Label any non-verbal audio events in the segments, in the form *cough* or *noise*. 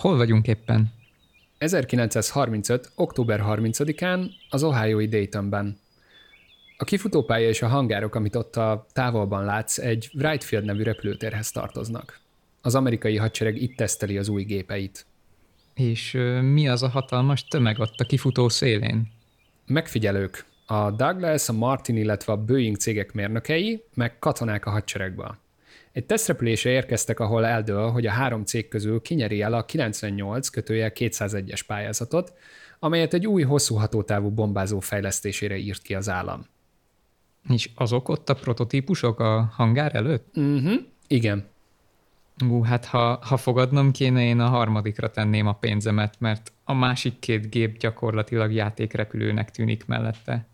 Hol vagyunk éppen? 1935. október 30-án az Ohioi Daytonben. A kifutópálya és a hangárok, amit ott a távolban látsz, egy Wright Field nevű repülőtérhez tartoznak. Az amerikai hadsereg itt teszteli az új gépeit. És mi az a hatalmas tömeg ott a kifutó szélén? Megfigyelők, a Douglas, a Martin, illetve a Boeing cégek mérnökei, meg katonák a hadseregbe. Egy tesztrepülésre érkeztek, ahol eldől, hogy a három cég közül kinyeri el a 98 kötője 201-es pályázatot, amelyet egy új hosszú hatótávú bombázó fejlesztésére írt ki az állam. És azok ott a prototípusok a hangár előtt? Mhm, igen. Ú, hát ha, ha fogadnom kéne, én a harmadikra tenném a pénzemet, mert a másik két gép gyakorlatilag játékrepülőnek tűnik mellette.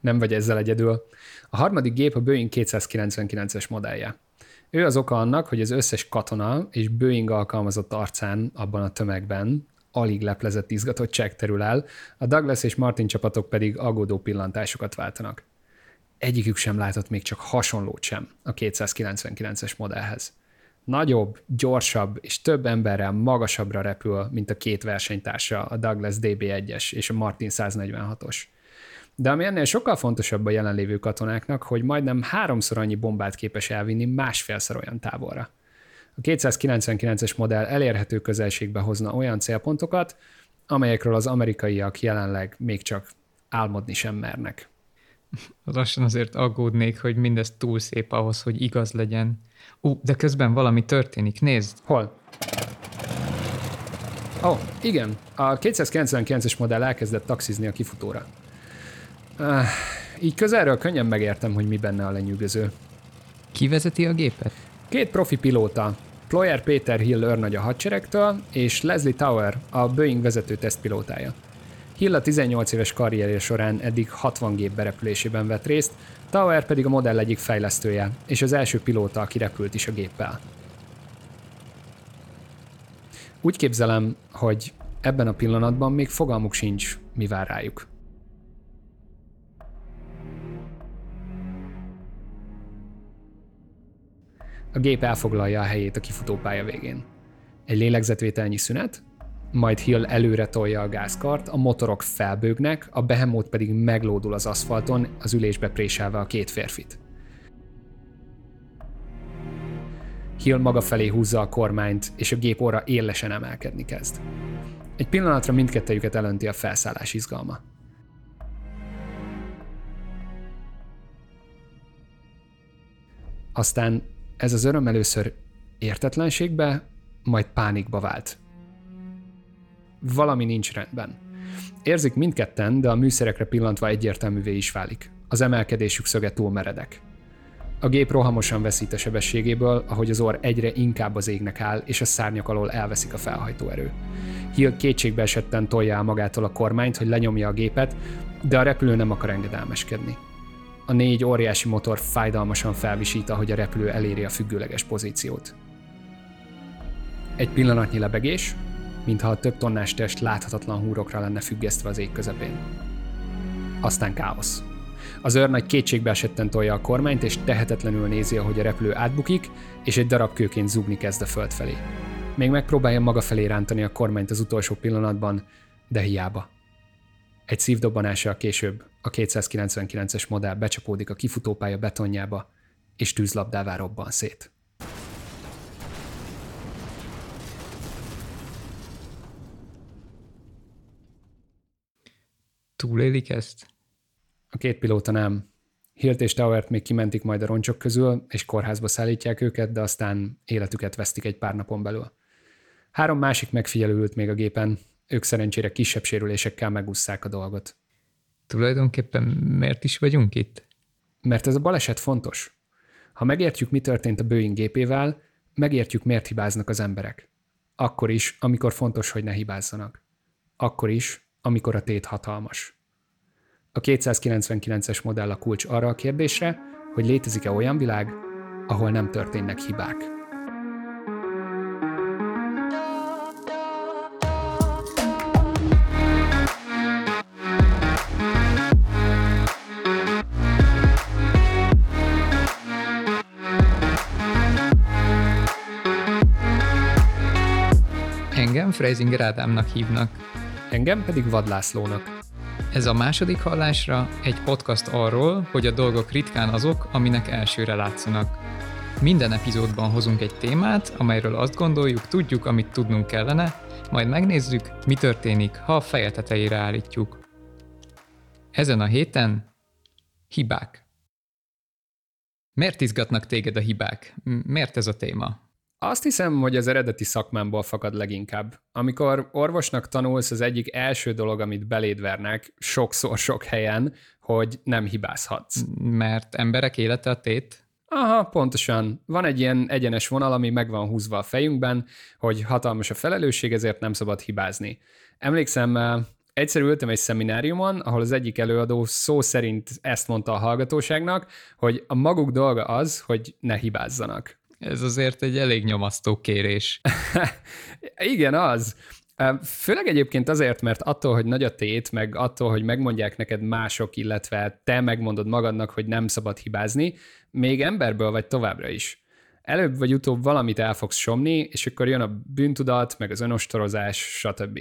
Nem vagy ezzel egyedül. A harmadik gép a Boeing 299-es modellje. Ő az oka annak, hogy az összes katona és Boeing alkalmazott arcán abban a tömegben alig leplezett izgatottság terül el, a Douglas és Martin csapatok pedig aggódó pillantásokat váltanak. Egyikük sem látott még csak hasonlót sem a 299-es modellhez. Nagyobb, gyorsabb és több emberrel magasabbra repül, mint a két versenytársa, a Douglas DB1-es és a Martin 146-os. De ami ennél sokkal fontosabb a jelenlévő katonáknak, hogy majdnem háromszor annyi bombát képes elvinni másfélszer olyan távolra. A 299-es modell elérhető közelségbe hozna olyan célpontokat, amelyekről az amerikaiak jelenleg még csak álmodni sem mernek. Lassan azért aggódnék, hogy mindez túl szép ahhoz, hogy igaz legyen. Ú, de közben valami történik, nézd! Hol? Ó, oh, igen. A 299-es modell elkezdett taxizni a kifutóra. Uh, így közelről könnyen megértem, hogy mi benne a lenyűgöző. Ki vezeti a gépet? Két profi pilóta, Ployer Peter Hill őrnagy a hadseregtől, és Leslie Tower, a Boeing vezető tesztpilótája. Hill a 18 éves karrierje során eddig 60 gép berepülésében vett részt, Tower pedig a modell egyik fejlesztője, és az első pilóta, aki repült is a géppel. Úgy képzelem, hogy ebben a pillanatban még fogalmuk sincs, mi vár rájuk. A gép elfoglalja a helyét a kifutópálya végén. Egy lélegzetvételnyi szünet, majd Hill előre tolja a gázkart, a motorok felbőgnek, a behemót pedig meglódul az aszfalton, az ülésbe préselve a két férfit. Hill maga felé húzza a kormányt, és a gép óra élesen emelkedni kezd. Egy pillanatra mindkettejüket elönti a felszállás izgalma. Aztán ez az öröm először értetlenségbe, majd pánikba vált. Valami nincs rendben. Érzik mindketten, de a műszerekre pillantva egyértelművé is válik. Az emelkedésük szöge túl meredek. A gép rohamosan veszít a sebességéből, ahogy az orr egyre inkább az égnek áll, és a szárnyak alól elveszik a felhajtóerő. Hill kétségbe esetten tolja el magától a kormányt, hogy lenyomja a gépet, de a repülő nem akar engedelmeskedni. A négy óriási motor fájdalmasan felvisít, ahogy a repülő eléri a függőleges pozíciót. Egy pillanatnyi lebegés, mintha a több tonnás test láthatatlan húrokra lenne függesztve az ég közepén. Aztán káosz. Az őrnagy kétségbe esetten tolja a kormányt, és tehetetlenül nézi, ahogy a repülő átbukik, és egy darab kőként zúgni kezd a föld felé. Még megpróbálja maga felé rántani a kormányt az utolsó pillanatban, de hiába. Egy szívdobbanással később a 299-es modell becsapódik a kifutópálya betonjába, és tűzlabdává robban szét. Túlélik ezt? A két pilóta nem. Hilt és Towert még kimentik majd a roncsok közül, és kórházba szállítják őket, de aztán életüket vesztik egy pár napon belül. Három másik megfigyelő ült még a gépen, ők szerencsére kisebb sérülésekkel megúszszák a dolgot. Tulajdonképpen miért is vagyunk itt? Mert ez a baleset fontos. Ha megértjük, mi történt a Boeing gépével, megértjük, miért hibáznak az emberek. Akkor is, amikor fontos, hogy ne hibázzanak. Akkor is, amikor a tét hatalmas. A 299-es modell a kulcs arra a kérdésre, hogy létezik-e olyan világ, ahol nem történnek hibák. Engem Freisinger Ádámnak hívnak. Engem pedig Vadlászlónak. Ez a második hallásra egy podcast arról, hogy a dolgok ritkán azok, aminek elsőre látszanak. Minden epizódban hozunk egy témát, amelyről azt gondoljuk, tudjuk, amit tudnunk kellene, majd megnézzük, mi történik, ha a feje tetejére állítjuk. Ezen a héten hibák. Miért izgatnak téged a hibák? Miért ez a téma? Azt hiszem, hogy az eredeti szakmámból fakad leginkább. Amikor orvosnak tanulsz, az egyik első dolog, amit beléd vernek, sokszor sok helyen, hogy nem hibázhatsz. Mert emberek élete a tét? Aha, pontosan. Van egy ilyen egyenes vonal, ami meg van húzva a fejünkben, hogy hatalmas a felelősség, ezért nem szabad hibázni. Emlékszem, eh, egyszer ültem egy szemináriumon, ahol az egyik előadó szó szerint ezt mondta a hallgatóságnak, hogy a maguk dolga az, hogy ne hibázzanak. Ez azért egy elég nyomasztó kérés. *laughs* Igen, az. Főleg egyébként azért, mert attól, hogy nagy a tét, meg attól, hogy megmondják neked mások, illetve te megmondod magadnak, hogy nem szabad hibázni, még emberből vagy továbbra is. Előbb vagy utóbb valamit el fogsz somni, és akkor jön a bűntudat, meg az önostorozás, stb.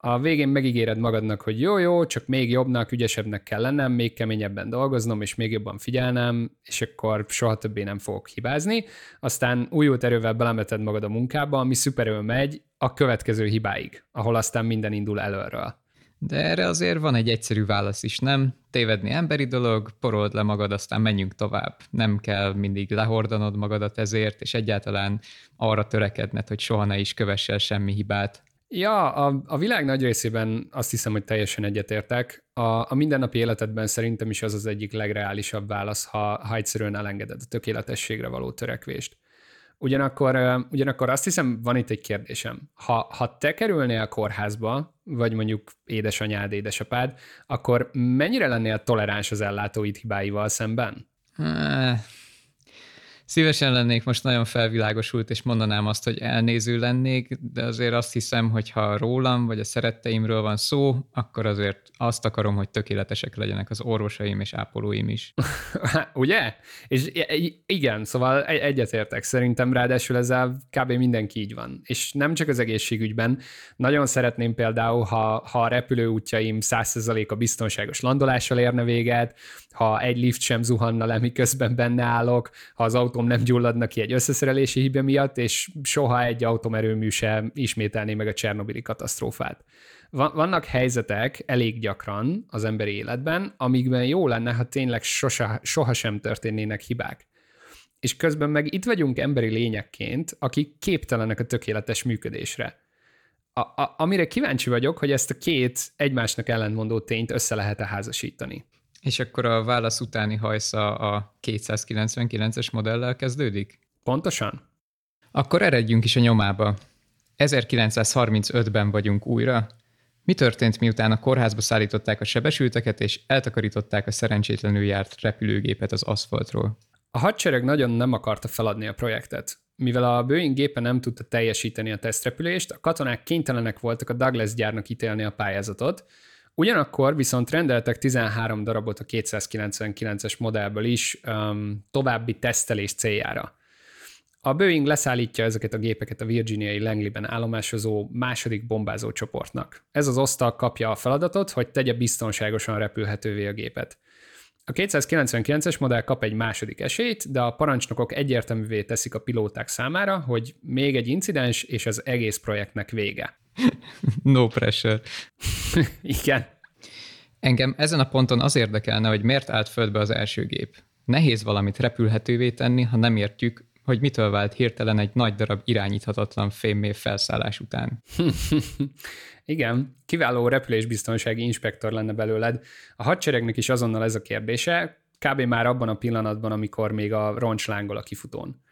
A végén megígéred magadnak, hogy jó, jó, csak még jobbnak, ügyesebbnek kell lennem, még keményebben dolgoznom, és még jobban figyelnem, és akkor soha többé nem fogok hibázni. Aztán újult erővel belemeted magad a munkába, ami szuperül megy a következő hibáig, ahol aztán minden indul előről. De erre azért van egy egyszerű válasz is, nem? Tévedni emberi dolog, porold le magad, aztán menjünk tovább. Nem kell mindig lehordanod magadat ezért, és egyáltalán arra törekedned, hogy soha ne is kövessel semmi hibát. Ja, a, a világ nagy részében azt hiszem, hogy teljesen egyetértek. A, a mindennapi életedben szerintem is az az egyik legreálisabb válasz, ha, ha egyszerűen elengeded a tökéletességre való törekvést. Ugyanakkor, ugyanakkor azt hiszem, van itt egy kérdésem. Ha, ha te kerülnél a kórházba, vagy mondjuk édesanyád, édesapád, akkor mennyire lennél toleráns az ellátóid hibáival szemben? Szívesen lennék most nagyon felvilágosult, és mondanám azt, hogy elnéző lennék, de azért azt hiszem, hogy ha rólam vagy a szeretteimről van szó, akkor azért azt akarom, hogy tökéletesek legyenek az orvosaim és ápolóim is. *laughs* Ugye? És igen, szóval egyetértek. Szerintem ráadásul ezzel kb. mindenki így van. És nem csak az egészségügyben. Nagyon szeretném például, ha, ha a repülőútjaim 100% a biztonságos landolással érne véget, ha egy lift sem zuhanna le, miközben benne állok, ha az autóm nem gyulladna ki egy összeszerelési hibe miatt, és soha egy atomerőmű sem ismételné meg a Csernobili katasztrófát. Vannak helyzetek elég gyakran az emberi életben, amikben jó lenne, ha tényleg sosa, sohasem történnének hibák. És közben meg itt vagyunk emberi lényekként, akik képtelenek a tökéletes működésre. A, a, amire kíváncsi vagyok, hogy ezt a két egymásnak ellentmondó tényt össze lehet-e házasítani. És akkor a válasz utáni hajsza a 299-es modellel kezdődik? Pontosan. Akkor eredjünk is a nyomába. 1935-ben vagyunk újra. Mi történt, miután a kórházba szállították a sebesülteket, és eltakarították a szerencsétlenül járt repülőgépet az aszfaltról? A hadsereg nagyon nem akarta feladni a projektet. Mivel a Boeing gépe nem tudta teljesíteni a tesztrepülést, a katonák kénytelenek voltak a Douglas gyárnak ítélni a pályázatot, Ugyanakkor viszont rendeltek 13 darabot a 299-es modellből is um, további tesztelés céljára. A Boeing leszállítja ezeket a gépeket a virginiai Langley-ben állomásozó második bombázó csoportnak. Ez az osztal kapja a feladatot, hogy tegye biztonságosan repülhetővé a gépet. A 299-es modell kap egy második esélyt, de a parancsnokok egyértelművé teszik a pilóták számára, hogy még egy incidens, és az egész projektnek vége. *laughs* no pressure. *laughs* Igen. Engem ezen a ponton az érdekelne, hogy miért állt földbe az első gép. Nehéz valamit repülhetővé tenni, ha nem értjük, hogy mitől vált hirtelen egy nagy darab irányíthatatlan fémmé felszállás után. *laughs* Igen, kiváló repülésbiztonsági inspektor lenne belőled. A hadseregnek is azonnal ez a kérdése, kb. már abban a pillanatban, amikor még a roncs lángol a kifutón.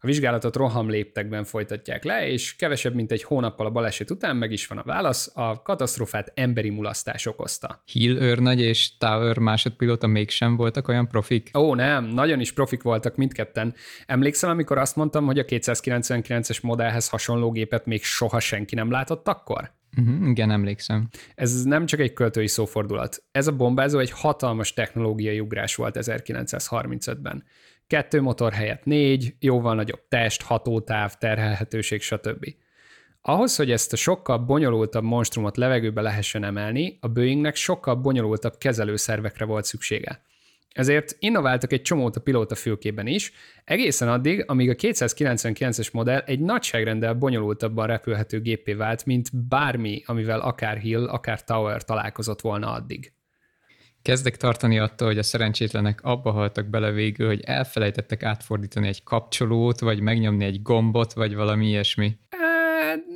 A vizsgálatot roham léptekben folytatják le, és kevesebb, mint egy hónappal a baleset után meg is van a válasz, a katasztrófát emberi mulasztás okozta. Hill őrnagy és Tower másodpilóta mégsem voltak olyan profik? Ó, nem, nagyon is profik voltak mindketten. Emlékszel, amikor azt mondtam, hogy a 299-es modellhez hasonló gépet még soha senki nem látott akkor? Uh-huh, igen, emlékszem. Ez nem csak egy költői szófordulat. Ez a bombázó egy hatalmas technológiai ugrás volt 1935-ben. Kettő motor helyett négy, jóval nagyobb test, hatótáv, terhelhetőség, stb. Ahhoz, hogy ezt a sokkal bonyolultabb monstrumot levegőbe lehessen emelni, a Boeingnek sokkal bonyolultabb kezelőszervekre volt szüksége. Ezért innováltak egy csomót a pilóta fülkében is, egészen addig, amíg a 299-es modell egy nagyságrendel bonyolultabban repülhető gépé vált, mint bármi, amivel akár Hill, akár Tower találkozott volna addig. Kezdek tartani attól, hogy a szerencsétlenek abba haltak bele végül, hogy elfelejtettek átfordítani egy kapcsolót, vagy megnyomni egy gombot, vagy valami ilyesmi.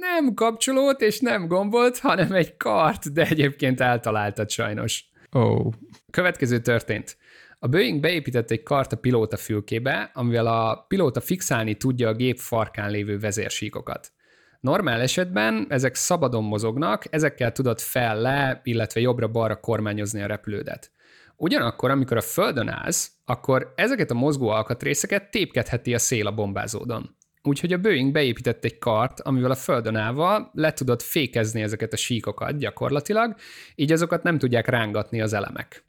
Nem kapcsolót és nem gombot, hanem egy kart, de egyébként eltaláltad sajnos. Oh. Következő történt. A Boeing beépített egy kart a pilóta fülkébe, amivel a pilóta fixálni tudja a gép farkán lévő vezérsíkokat. Normál esetben ezek szabadon mozognak, ezekkel tudod fel-le, illetve jobbra-balra kormányozni a repülődet. Ugyanakkor, amikor a földön állsz, akkor ezeket a mozgó alkatrészeket tépkedheti a szél a bombázódon. Úgyhogy a Boeing beépített egy kart, amivel a földön állva le tudod fékezni ezeket a síkokat gyakorlatilag, így azokat nem tudják rángatni az elemek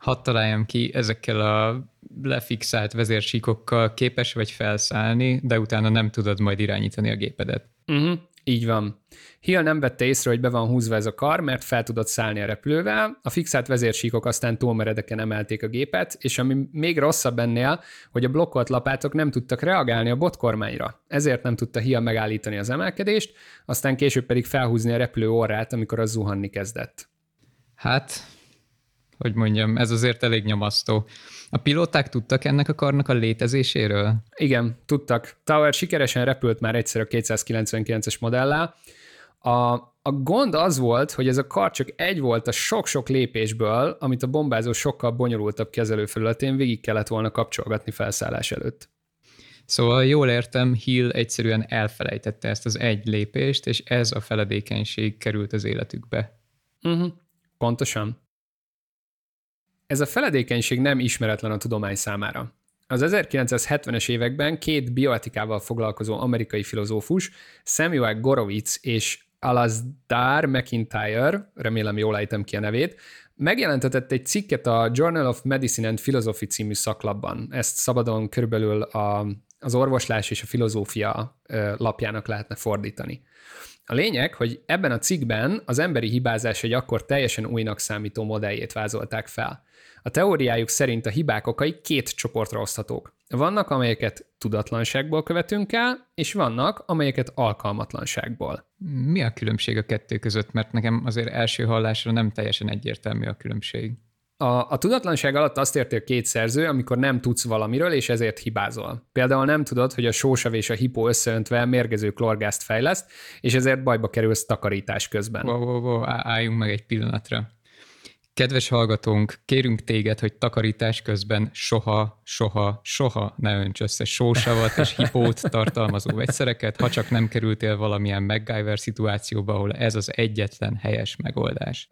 hadd találjam ki, ezekkel a lefixált vezérsíkokkal képes vagy felszállni, de utána nem tudod majd irányítani a gépedet. Uh-huh, így van. Hill nem vette észre, hogy be van húzva ez a kar, mert fel tudott szállni a repülővel, a fixált vezérsíkok aztán túlmeredeken emelték a gépet, és ami még rosszabb ennél, hogy a blokkolt lapátok nem tudtak reagálni a botkormányra. Ezért nem tudta Hill megállítani az emelkedést, aztán később pedig felhúzni a repülő orrát, amikor az zuhanni kezdett. Hát, hogy mondjam, ez azért elég nyomasztó. A pilóták tudtak ennek a karnak a létezéséről? Igen, tudtak. Tower sikeresen repült már egyszer a 299-es modellel. A, a gond az volt, hogy ez a kar csak egy volt a sok-sok lépésből, amit a bombázó sokkal bonyolultabb kezelőfelületén végig kellett volna kapcsolgatni felszállás előtt. Szóval jól értem, Hill egyszerűen elfelejtette ezt az egy lépést, és ez a feledékenység került az életükbe. Uh-huh. Pontosan. Ez a feledékenység nem ismeretlen a tudomány számára. Az 1970-es években két bioetikával foglalkozó amerikai filozófus, Samuel Gorowitz és Alasdair McIntyre, remélem jól ejtem ki a nevét, megjelentetett egy cikket a Journal of Medicine and Philosophy című szaklapban. Ezt szabadon körülbelül a, az orvoslás és a filozófia lapjának lehetne fordítani. A lényeg, hogy ebben a cikkben az emberi hibázás egy akkor teljesen újnak számító modelljét vázolták fel. A teóriájuk szerint a hibák okai két csoportra oszthatók. Vannak, amelyeket tudatlanságból követünk el, és vannak, amelyeket alkalmatlanságból. Mi a különbség a kettő között? Mert nekem azért első hallásra nem teljesen egyértelmű a különbség. A, a tudatlanság alatt azt érti a két szerző, amikor nem tudsz valamiről, és ezért hibázol. Például nem tudod, hogy a sósav és a hipó összeöntve mérgező klorgázt fejleszt, és ezért bajba kerülsz takarítás közben. Wow, wow, wow, álljunk meg egy pillanatra. Kedves hallgatónk, kérünk téged, hogy takarítás közben soha, soha, soha ne önts össze sósavat és hipót tartalmazó vegyszereket, ha csak nem kerültél valamilyen MacGyver szituációba, ahol ez az egyetlen helyes megoldás.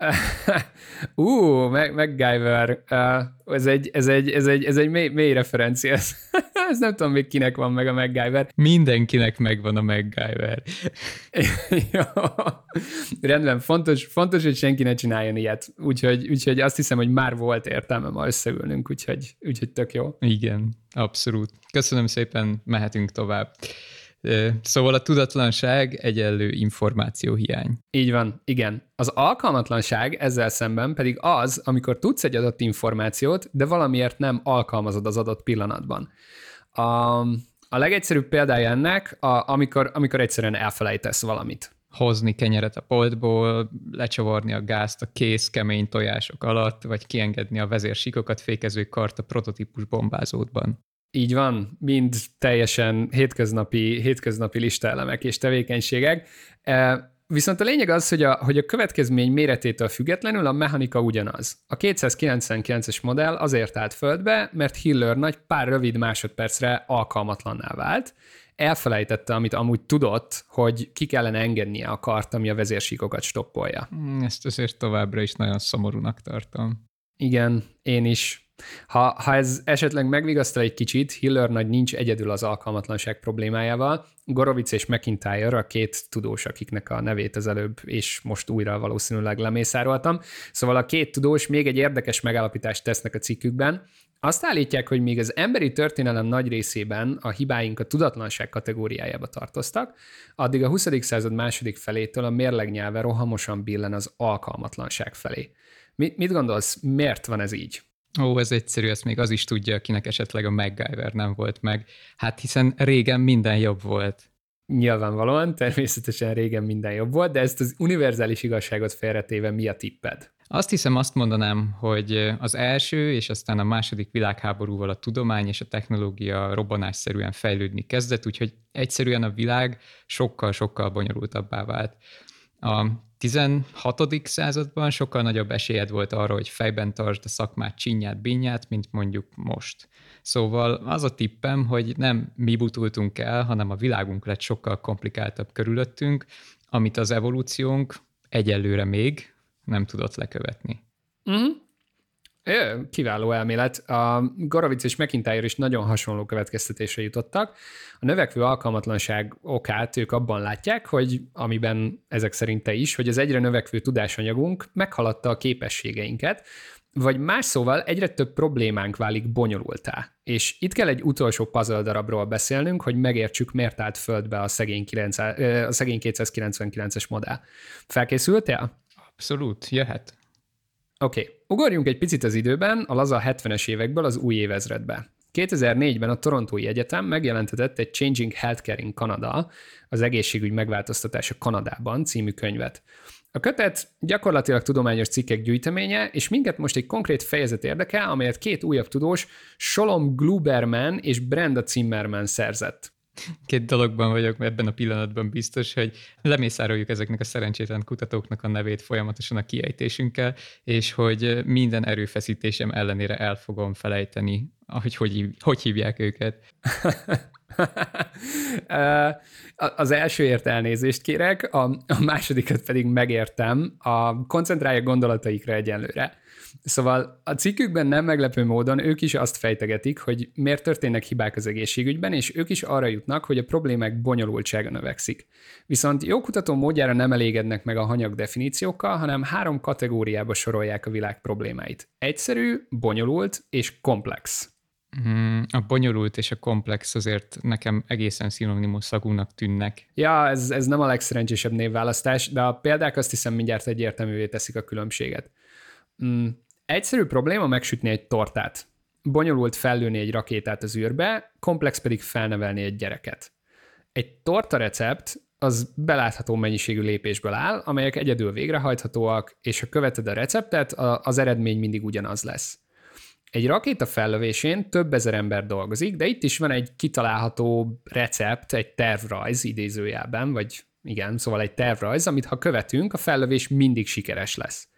*laughs* Ú, uh, MacGyver, uh, ez egy, ez egy, ez egy, ez egy mély, mély referencia. *laughs* ez nem tudom még kinek van meg a MacGyver. Mindenkinek megvan a MacGyver. *laughs* Rendben, fontos, fontos, hogy senki ne csináljon ilyet. Úgyhogy, úgyhogy azt hiszem, hogy már volt értelme ma összeülnünk, úgyhogy, úgyhogy tök jó. Igen, abszolút. Köszönöm szépen, mehetünk tovább. Szóval a tudatlanság egyenlő információhiány. Így van, igen. Az alkalmatlanság ezzel szemben pedig az, amikor tudsz egy adott információt, de valamiért nem alkalmazod az adott pillanatban. A, a legegyszerűbb példája ennek, a, amikor, amikor egyszerűen elfelejtesz valamit hozni kenyeret a poltból, lecsavarni a gázt a kész kemény tojások alatt, vagy kiengedni a vezérsíkokat fékező kart a prototípus bombázódban. Így van, mind teljesen hétköznapi, hétköznapi listaelemek és tevékenységek. E, viszont a lényeg az, hogy a, hogy a következmény méretétől függetlenül a mechanika ugyanaz. A 299-es modell azért állt földbe, mert Hiller nagy pár rövid másodpercre alkalmatlanná vált, elfelejtette, amit amúgy tudott, hogy ki kellene engednie a kart, ami a vezérsíkokat stoppolja. Hmm, ezt azért továbbra is nagyon szomorúnak tartom. Igen, én is. Ha, ha ez esetleg megvigasztal egy kicsit, Hiller nagy nincs egyedül az alkalmatlanság problémájával. Gorovic és McIntyre a két tudós, akiknek a nevét az előbb és most újra valószínűleg lemészároltam. Szóval a két tudós még egy érdekes megállapítást tesznek a cikkükben. Azt állítják, hogy még az emberi történelem nagy részében a hibáink a tudatlanság kategóriájába tartoztak, addig a 20. század második felétől a mérleg nyelve rohamosan billen az alkalmatlanság felé. Mit, mit gondolsz, miért van ez így? Ó, ez egyszerű, ezt még az is tudja, akinek esetleg a MacGyver nem volt meg. Hát hiszen régen minden jobb volt. Nyilvánvalóan, természetesen régen minden jobb volt, de ezt az univerzális igazságot félretéve mi a tipped? Azt hiszem, azt mondanám, hogy az első és aztán a második világháborúval a tudomány és a technológia robbanásszerűen fejlődni kezdett, úgyhogy egyszerűen a világ sokkal-sokkal bonyolultabbá vált. A 16. században sokkal nagyobb esélyed volt arra, hogy fejben tartsd a szakmát csinyát, binyát, mint mondjuk most. Szóval az a tippem, hogy nem mi butultunk el, hanem a világunk lett sokkal komplikáltabb körülöttünk, amit az evolúciónk egyelőre még nem tudott lekövetni. Mm-hmm. Kiváló elmélet. A Gorovic és McIntyre is nagyon hasonló következtetésre jutottak. A növekvő alkalmatlanság okát ők abban látják, hogy amiben ezek szerint te is, hogy az egyre növekvő tudásanyagunk meghaladta a képességeinket, vagy más szóval egyre több problémánk válik bonyolultá. És itt kell egy utolsó puzzle darabról beszélnünk, hogy megértsük, miért állt földbe a szegény, 9, a szegény 299-es modell. Felkészültél? Abszolút, jöhet. Oké, okay. ugorjunk egy picit az időben, a laza 70-es évekből az új évezredbe. 2004-ben a Torontói Egyetem megjelentetett egy Changing Healthcare in Canada, az egészségügy megváltoztatása Kanadában című könyvet. A kötet gyakorlatilag tudományos cikkek gyűjteménye, és minket most egy konkrét fejezet érdekel, amelyet két újabb tudós, Solom Gluberman és Brenda Zimmerman szerzett két dologban vagyok ebben a pillanatban biztos, hogy lemészároljuk ezeknek a szerencsétlen kutatóknak a nevét folyamatosan a kiejtésünkkel, és hogy minden erőfeszítésem ellenére el fogom felejteni, hogy hogy, hogy hívják őket. *laughs* az elsőért elnézést kérek, a, a másodikat pedig megértem, a koncentrálja gondolataikra egyenlőre. Szóval a cikkükben nem meglepő módon ők is azt fejtegetik, hogy miért történnek hibák az egészségügyben, és ők is arra jutnak, hogy a problémák bonyolultsága növekszik. Viszont jó kutató módjára nem elégednek meg a hanyag definíciókkal, hanem három kategóriába sorolják a világ problémáit. Egyszerű, bonyolult és komplex. Hmm, a bonyolult és a komplex azért nekem egészen szinonimus szagúnak tűnnek. Ja, ez, ez nem a legszerencsésebb névválasztás, de a példák azt hiszem mindjárt egyértelművé teszik a különbséget. Mm, egyszerű probléma megsütni egy tortát. Bonyolult fellőni egy rakétát az űrbe, komplex pedig felnevelni egy gyereket. Egy torta recept az belátható mennyiségű lépésből áll, amelyek egyedül végrehajthatóak, és ha követed a receptet, az eredmény mindig ugyanaz lesz. Egy rakéta fellövésén több ezer ember dolgozik, de itt is van egy kitalálható recept, egy tervrajz idézőjelben, vagy igen, szóval egy tervrajz, amit ha követünk, a fellövés mindig sikeres lesz.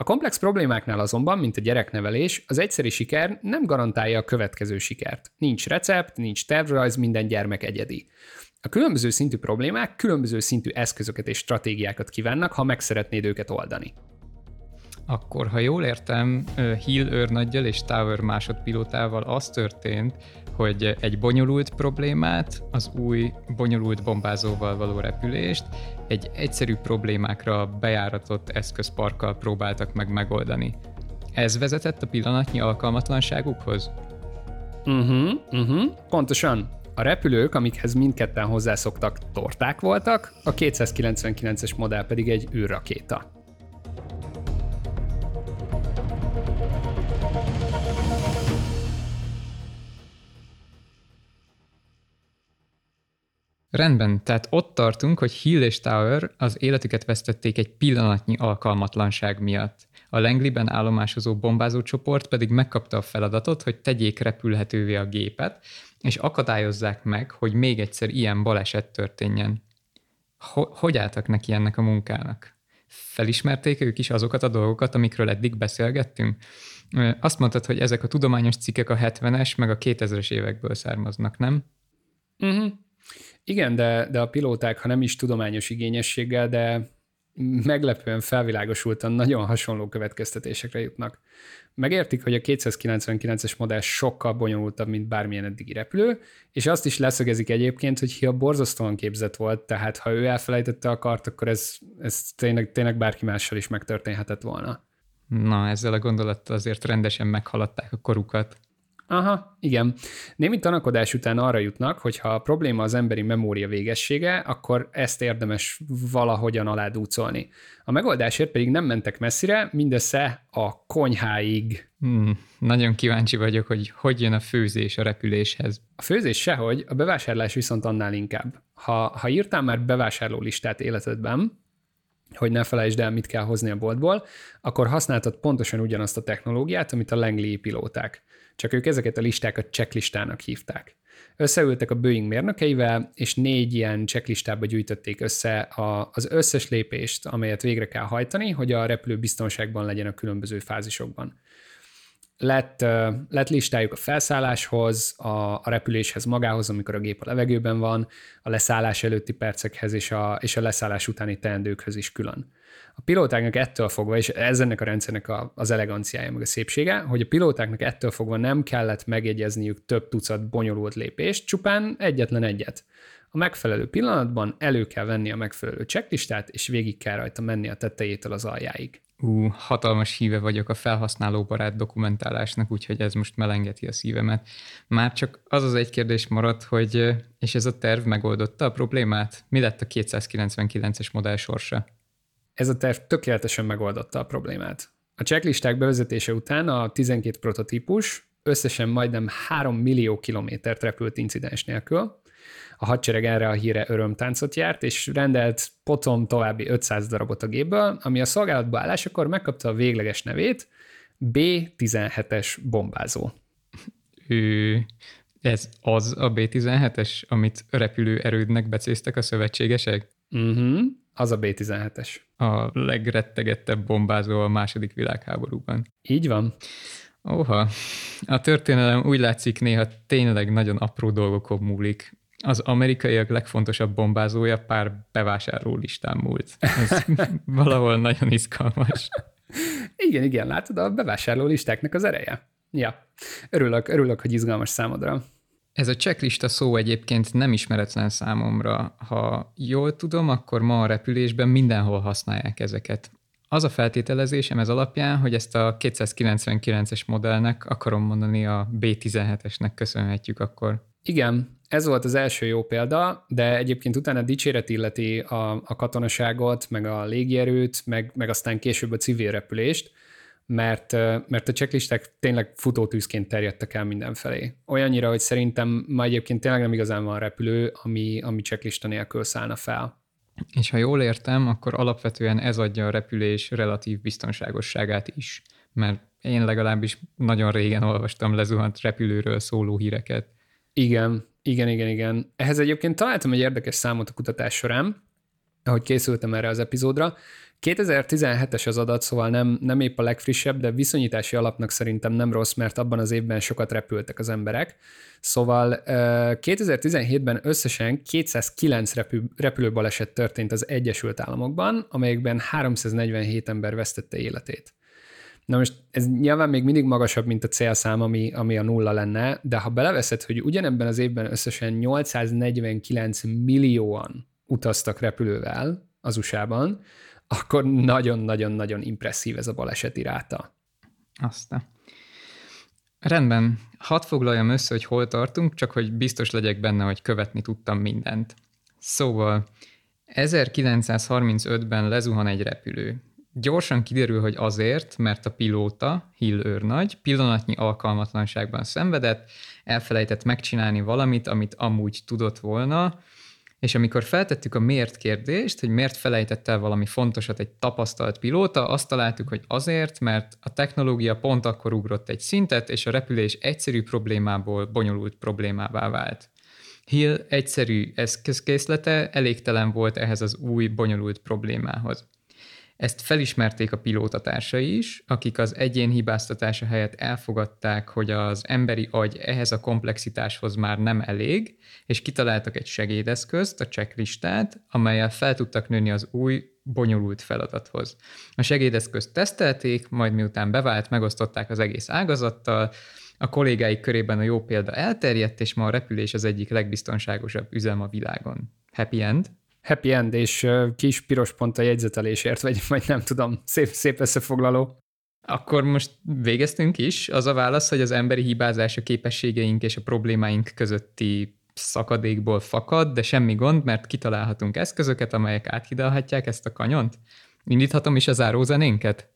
A komplex problémáknál azonban, mint a gyereknevelés, az egyszeri siker nem garantálja a következő sikert. Nincs recept, nincs tervrajz, minden gyermek egyedi. A különböző szintű problémák különböző szintű eszközöket és stratégiákat kívánnak, ha meg szeretnéd őket oldani. Akkor, ha jól értem, Hill őrnaggyal és Tower másodpilótával az történt, hogy egy bonyolult problémát, az új bonyolult bombázóval való repülést egy egyszerű problémákra bejáratott eszközparkkal próbáltak meg megoldani. Ez vezetett a pillanatnyi alkalmatlanságukhoz? Uh-huh, uh-huh, pontosan. A repülők, amikhez mindketten hozzászoktak, torták voltak, a 299-es modell pedig egy űrrakéta. Rendben, tehát ott tartunk, hogy Hill és Tower az életüket vesztették egy pillanatnyi alkalmatlanság miatt. A Langley-ben állomásozó bombázó csoport pedig megkapta a feladatot, hogy tegyék repülhetővé a gépet, és akadályozzák meg, hogy még egyszer ilyen baleset történjen. Hogy álltak neki ennek a munkának? Felismerték ők is azokat a dolgokat, amikről eddig beszélgettünk? Azt mondtad, hogy ezek a tudományos cikkek a 70-es meg a 2000-es évekből származnak, nem? Uh-huh. Igen, de, de a pilóták, ha nem is tudományos igényességgel, de meglepően felvilágosultan nagyon hasonló következtetésekre jutnak. Megértik, hogy a 299-es modell sokkal bonyolultabb, mint bármilyen eddigi repülő, és azt is leszögezik egyébként, hogy hiha borzasztóan képzett volt, tehát ha ő elfelejtette a kart, akkor ez, ez tényleg, tényleg bárki mással is megtörténhetett volna. Na, ezzel a gondolattal azért rendesen meghaladták a korukat. Aha, igen. Némi tanakodás után arra jutnak, hogy ha a probléma az emberi memória végessége, akkor ezt érdemes valahogyan aládúcolni. A megoldásért pedig nem mentek messzire, mindössze a konyháig. Hmm, nagyon kíváncsi vagyok, hogy hogy jön a főzés a repüléshez. A főzés sehogy, a bevásárlás viszont annál inkább. Ha, ha írtál már bevásárló listát életedben, hogy ne felejtsd el, mit kell hozni a boltból, akkor használtad pontosan ugyanazt a technológiát, amit a Langley pilóták csak ők ezeket a listákat checklistának hívták. Összeültek a Boeing mérnökeivel, és négy ilyen checklistába gyűjtötték össze a, az összes lépést, amelyet végre kell hajtani, hogy a repülő biztonságban legyen a különböző fázisokban. Lett, lett listájuk a felszálláshoz, a, a repüléshez magához, amikor a gép a levegőben van, a leszállás előtti percekhez és a, és a leszállás utáni teendőkhöz is külön. A pilótáknak ettől fogva, és ez ennek a rendszernek a, az eleganciája, meg a szépsége, hogy a pilótáknak ettől fogva nem kellett megjegyezniük több tucat bonyolult lépést, csupán egyetlen egyet. A megfelelő pillanatban elő kell venni a megfelelő checklistát, és végig kell rajta menni a tetejétől az aljáig. Ú, hatalmas híve vagyok a felhasználóbarát dokumentálásnak, úgyhogy ez most melengeti a szívemet. Már csak az az egy kérdés maradt, hogy és ez a terv megoldotta a problémát? Mi lett a 299-es modell sorsa? Ez a terv tökéletesen megoldotta a problémát. A checklisták bevezetése után a 12 prototípus összesen majdnem 3 millió kilométert repült incidens nélkül. A hadsereg erre a híre örömtáncot járt, és rendelt potom további 500 darabot a gépből, ami a szolgálatba állásakor megkapta a végleges nevét, B-17-es bombázó. Ő, ez az a B-17-es, amit repülő erődnek becéztek a szövetségesek? Uh-huh az a B-17-es. A legrettegettebb bombázó a második világháborúban. Így van. Oha, a történelem úgy látszik néha tényleg nagyon apró dolgokon múlik. Az amerikaiak legfontosabb bombázója pár bevásárló listán múlt. Ez *laughs* valahol nagyon izgalmas. Igen, igen, látod, a bevásárló listáknak az ereje. Ja, örülök, örülök, hogy izgalmas számodra. Ez a checklista szó egyébként nem ismeretlen számomra. Ha jól tudom, akkor ma a repülésben mindenhol használják ezeket. Az a feltételezésem ez alapján, hogy ezt a 299-es modellnek, akarom mondani a B17-esnek köszönhetjük akkor. Igen, ez volt az első jó példa, de egyébként utána dicséret illeti a, a katonaságot, meg a légierőt, meg, meg aztán később a civil repülést, mert, mert a checklisták tényleg futótűzként terjedtek el mindenfelé. Olyannyira, hogy szerintem ma egyébként tényleg nem igazán van repülő, ami, ami checklista nélkül szállna fel. És ha jól értem, akkor alapvetően ez adja a repülés relatív biztonságosságát is, mert én legalábbis nagyon régen olvastam lezuhant repülőről szóló híreket. Igen, igen, igen, igen. Ehhez egyébként találtam egy érdekes számot a kutatás során, ahogy készültem erre az epizódra. 2017-es az adat, szóval nem, nem épp a legfrissebb, de viszonyítási alapnak szerintem nem rossz, mert abban az évben sokat repültek az emberek. Szóval 2017-ben összesen 209 repül, repülőbaleset történt az Egyesült Államokban, amelyekben 347 ember vesztette életét. Na most ez nyilván még mindig magasabb, mint a célszám, ami, ami a nulla lenne, de ha beleveszed, hogy ugyanebben az évben összesen 849 millióan utaztak repülővel az USA-ban, akkor nagyon-nagyon-nagyon impresszív ez a baleseti ráta. Aztán. Rendben, hadd foglaljam össze, hogy hol tartunk, csak hogy biztos legyek benne, hogy követni tudtam mindent. Szóval 1935-ben lezuhan egy repülő. Gyorsan kiderül, hogy azért, mert a pilóta, Hill őrnagy, pillanatnyi alkalmatlanságban szenvedett, elfelejtett megcsinálni valamit, amit amúgy tudott volna, és amikor feltettük a miért kérdést, hogy miért felejtett el valami fontosat egy tapasztalt pilóta, azt találtuk, hogy azért, mert a technológia pont akkor ugrott egy szintet, és a repülés egyszerű problémából bonyolult problémává vált. Hill egyszerű eszközkészlete elégtelen volt ehhez az új, bonyolult problémához. Ezt felismerték a pilótatársai is, akik az egyén hibáztatása helyett elfogadták, hogy az emberi agy ehhez a komplexitáshoz már nem elég, és kitaláltak egy segédeszközt, a checklistát, amelyel fel tudtak nőni az új, bonyolult feladathoz. A segédeszközt tesztelték, majd miután bevált, megosztották az egész ágazattal, a kollégáik körében a jó példa elterjedt, és ma a repülés az egyik legbiztonságosabb üzem a világon. Happy end? Happy end, és kis piros pont a jegyzetelésért, vagy, vagy nem tudom, szép, szép összefoglaló. Akkor most végeztünk is. Az a válasz, hogy az emberi hibázás a képességeink és a problémáink közötti szakadékból fakad, de semmi gond, mert kitalálhatunk eszközöket, amelyek áthidalhatják ezt a kanyont. Indíthatom is az árózenénket?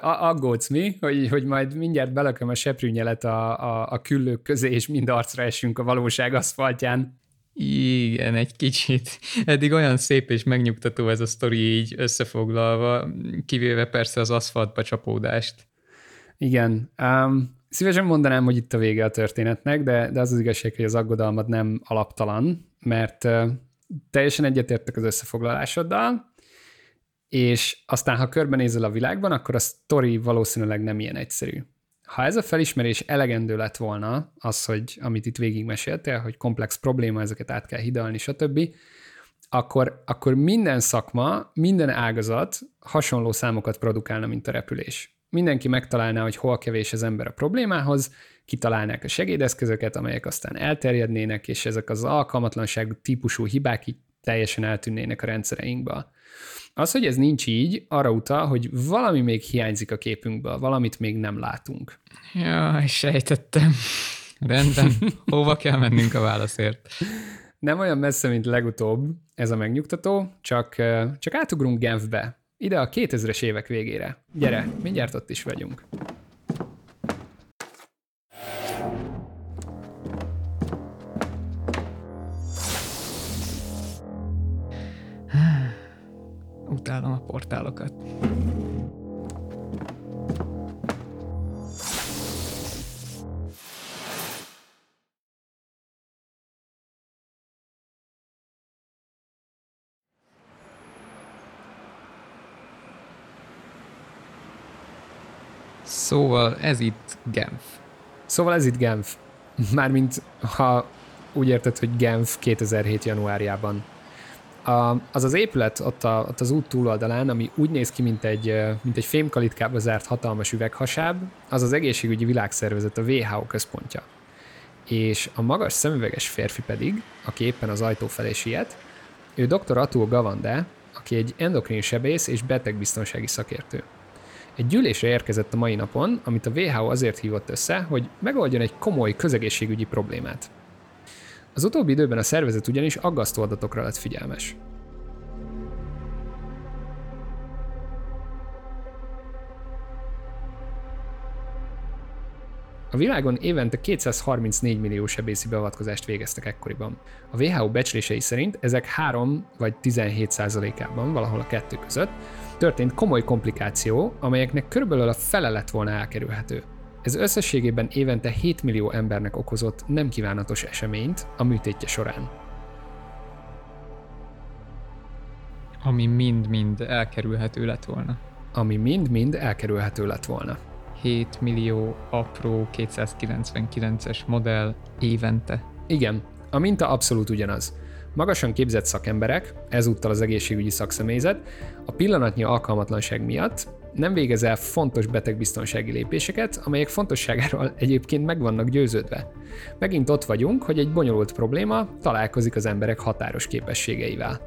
aggódsz mi, hogy, hogy majd mindjárt belököm a seprűnyelet a, a, a küllők közé, és mind arcra esünk a valóság aszfaltján. Igen, egy kicsit. Eddig olyan szép és megnyugtató ez a sztori így összefoglalva, kivéve persze az aszfaltba csapódást. Igen. Um, szívesen mondanám, hogy itt a vége a történetnek, de, de az az igazság, hogy az aggodalmat nem alaptalan, mert uh, teljesen egyetértek az összefoglalásoddal, és aztán, ha körbenézel a világban, akkor a sztori valószínűleg nem ilyen egyszerű. Ha ez a felismerés elegendő lett volna, az, hogy amit itt végigmeséltél, hogy komplex probléma, ezeket át kell hidalni, stb., akkor, akkor minden szakma, minden ágazat hasonló számokat produkálna, mint a repülés. Mindenki megtalálná, hogy hol kevés az ember a problémához, kitalálnák a segédeszközöket, amelyek aztán elterjednének, és ezek az alkalmatlanságú típusú hibák így teljesen eltűnnének a rendszereinkből. Az, hogy ez nincs így, arra utal, hogy valami még hiányzik a képünkből, valamit még nem látunk. Ja, sejtettem. Rendben, hova kell mennünk a válaszért? Nem olyan messze, mint legutóbb, ez a megnyugtató, csak, csak átugrunk Genfbe, ide a 2000-es évek végére. Gyere, mindjárt ott is vagyunk. Utálom a portálokat. Szóval ez itt Genf. Szóval ez itt Genf. Mármint, ha úgy érted, hogy Genf 2007. januárjában. A, az az épület ott, a, ott az út túloldalán, ami úgy néz ki, mint egy, mint egy fémkalitkába zárt hatalmas üveghasáb, az az egészségügyi világszervezet, a WHO központja. És a magas szemüveges férfi pedig, aki éppen az ajtó felé siet, ő dr. Atul Gavande, aki egy endokrin sebész és betegbiztonsági szakértő. Egy gyűlésre érkezett a mai napon, amit a WHO azért hívott össze, hogy megoldjon egy komoly közegészségügyi problémát. Az utóbbi időben a szervezet ugyanis aggasztó adatokra lett figyelmes. A világon évente 234 millió sebészi beavatkozást végeztek ekkoriban. A WHO becslései szerint ezek 3 vagy 17 százalékában, valahol a kettő között, történt komoly komplikáció, amelyeknek körülbelül a fele lett volna elkerülhető. Ez összességében évente 7 millió embernek okozott nem kívánatos eseményt a műtétje során. Ami mind-mind elkerülhető lett volna. Ami mind-mind elkerülhető lett volna. 7 millió apró 299-es modell évente. Igen, a minta abszolút ugyanaz. Magasan képzett szakemberek, ezúttal az egészségügyi szakszemélyzet, a pillanatnyi alkalmatlanság miatt nem végez el fontos betegbiztonsági lépéseket, amelyek fontosságáról egyébként meg vannak győződve. Megint ott vagyunk, hogy egy bonyolult probléma találkozik az emberek határos képességeivel.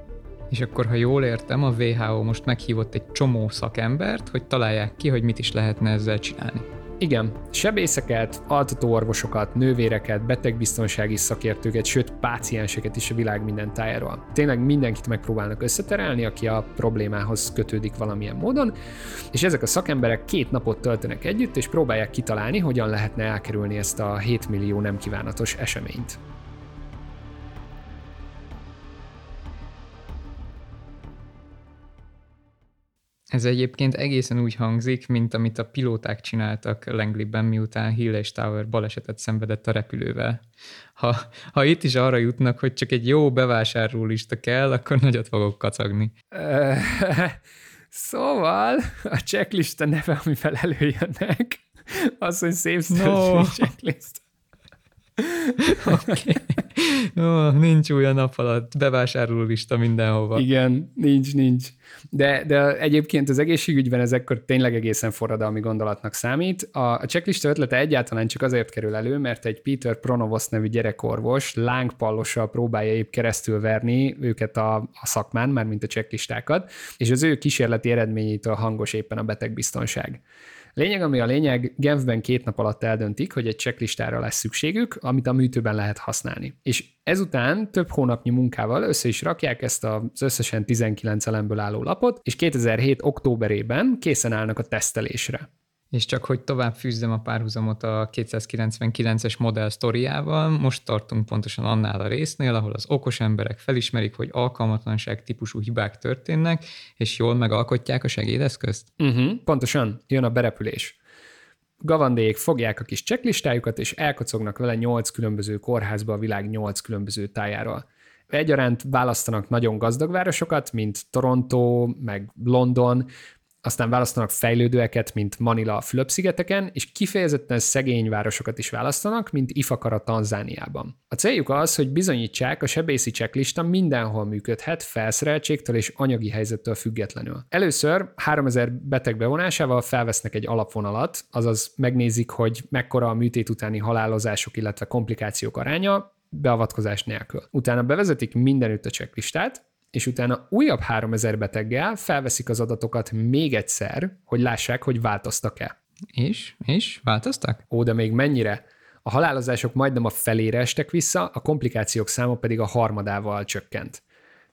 És akkor, ha jól értem, a WHO most meghívott egy csomó szakembert, hogy találják ki, hogy mit is lehetne ezzel csinálni. Igen, sebészeket, altatóorvosokat, nővéreket, betegbiztonsági szakértőket, sőt pácienseket is a világ minden tájáról. Tényleg mindenkit megpróbálnak összeterelni, aki a problémához kötődik valamilyen módon, és ezek a szakemberek két napot töltenek együtt, és próbálják kitalálni, hogyan lehetne elkerülni ezt a 7 millió nem kívánatos eseményt. Ez egyébként egészen úgy hangzik, mint amit a pilóták csináltak Langleyben, miután Hill és Tower balesetet szenvedett a repülővel. Ha, ha itt is arra jutnak, hogy csak egy jó bevásárlólista kell, akkor nagyot fogok kacagni. *laughs* szóval a checklista neve, amivel előjönnek, az, hogy szép no. checklist. *laughs* okay. Ó, nincs új a nap alatt, bevásárló lista mindenhova. Igen, nincs, nincs. De, de egyébként az egészségügyben ez ekkor tényleg egészen forradalmi gondolatnak számít. A, a checklista ötlete egyáltalán csak azért kerül elő, mert egy Peter Pronovost nevű gyerekorvos lángpallossal próbálja épp keresztül verni őket a, a szakmán, már mint a checklistákat, és az ő kísérleti eredményétől hangos éppen a betegbiztonság. Lényeg, ami a lényeg, Genfben két nap alatt eldöntik, hogy egy checklistára lesz szükségük, amit a műtőben lehet használni. És ezután több hónapnyi munkával össze is rakják ezt az összesen 19 elemből álló lapot, és 2007. októberében készen állnak a tesztelésre. És csak hogy tovább fűzzem a párhuzamot a 299-es modell sztoriával, most tartunk pontosan annál a résznél, ahol az okos emberek felismerik, hogy alkalmatlanság típusú hibák történnek, és jól megalkotják a segédeszközt? Uh-huh, pontosan, jön a berepülés. Gavandék fogják a kis checklistájukat, és elkocognak vele 8 különböző kórházba a világ 8 különböző tájáról. Egyaránt választanak nagyon gazdag városokat, mint Toronto, meg London, aztán választanak fejlődőeket, mint Manila a Fülöp-szigeteken, és kifejezetten szegény városokat is választanak, mint Ifakara Tanzániában. A céljuk az, hogy bizonyítsák, a sebészi checklista mindenhol működhet, felszereltségtől és anyagi helyzettől függetlenül. Először 3000 beteg bevonásával felvesznek egy alapvonalat, azaz megnézik, hogy mekkora a műtét utáni halálozások, illetve komplikációk aránya, beavatkozás nélkül. Utána bevezetik mindenütt a checklistát, és utána újabb 3000 beteggel felveszik az adatokat még egyszer, hogy lássák, hogy változtak-e. És? És? Változtak? Ó, de még mennyire? A halálozások majdnem a felére estek vissza, a komplikációk száma pedig a harmadával csökkent.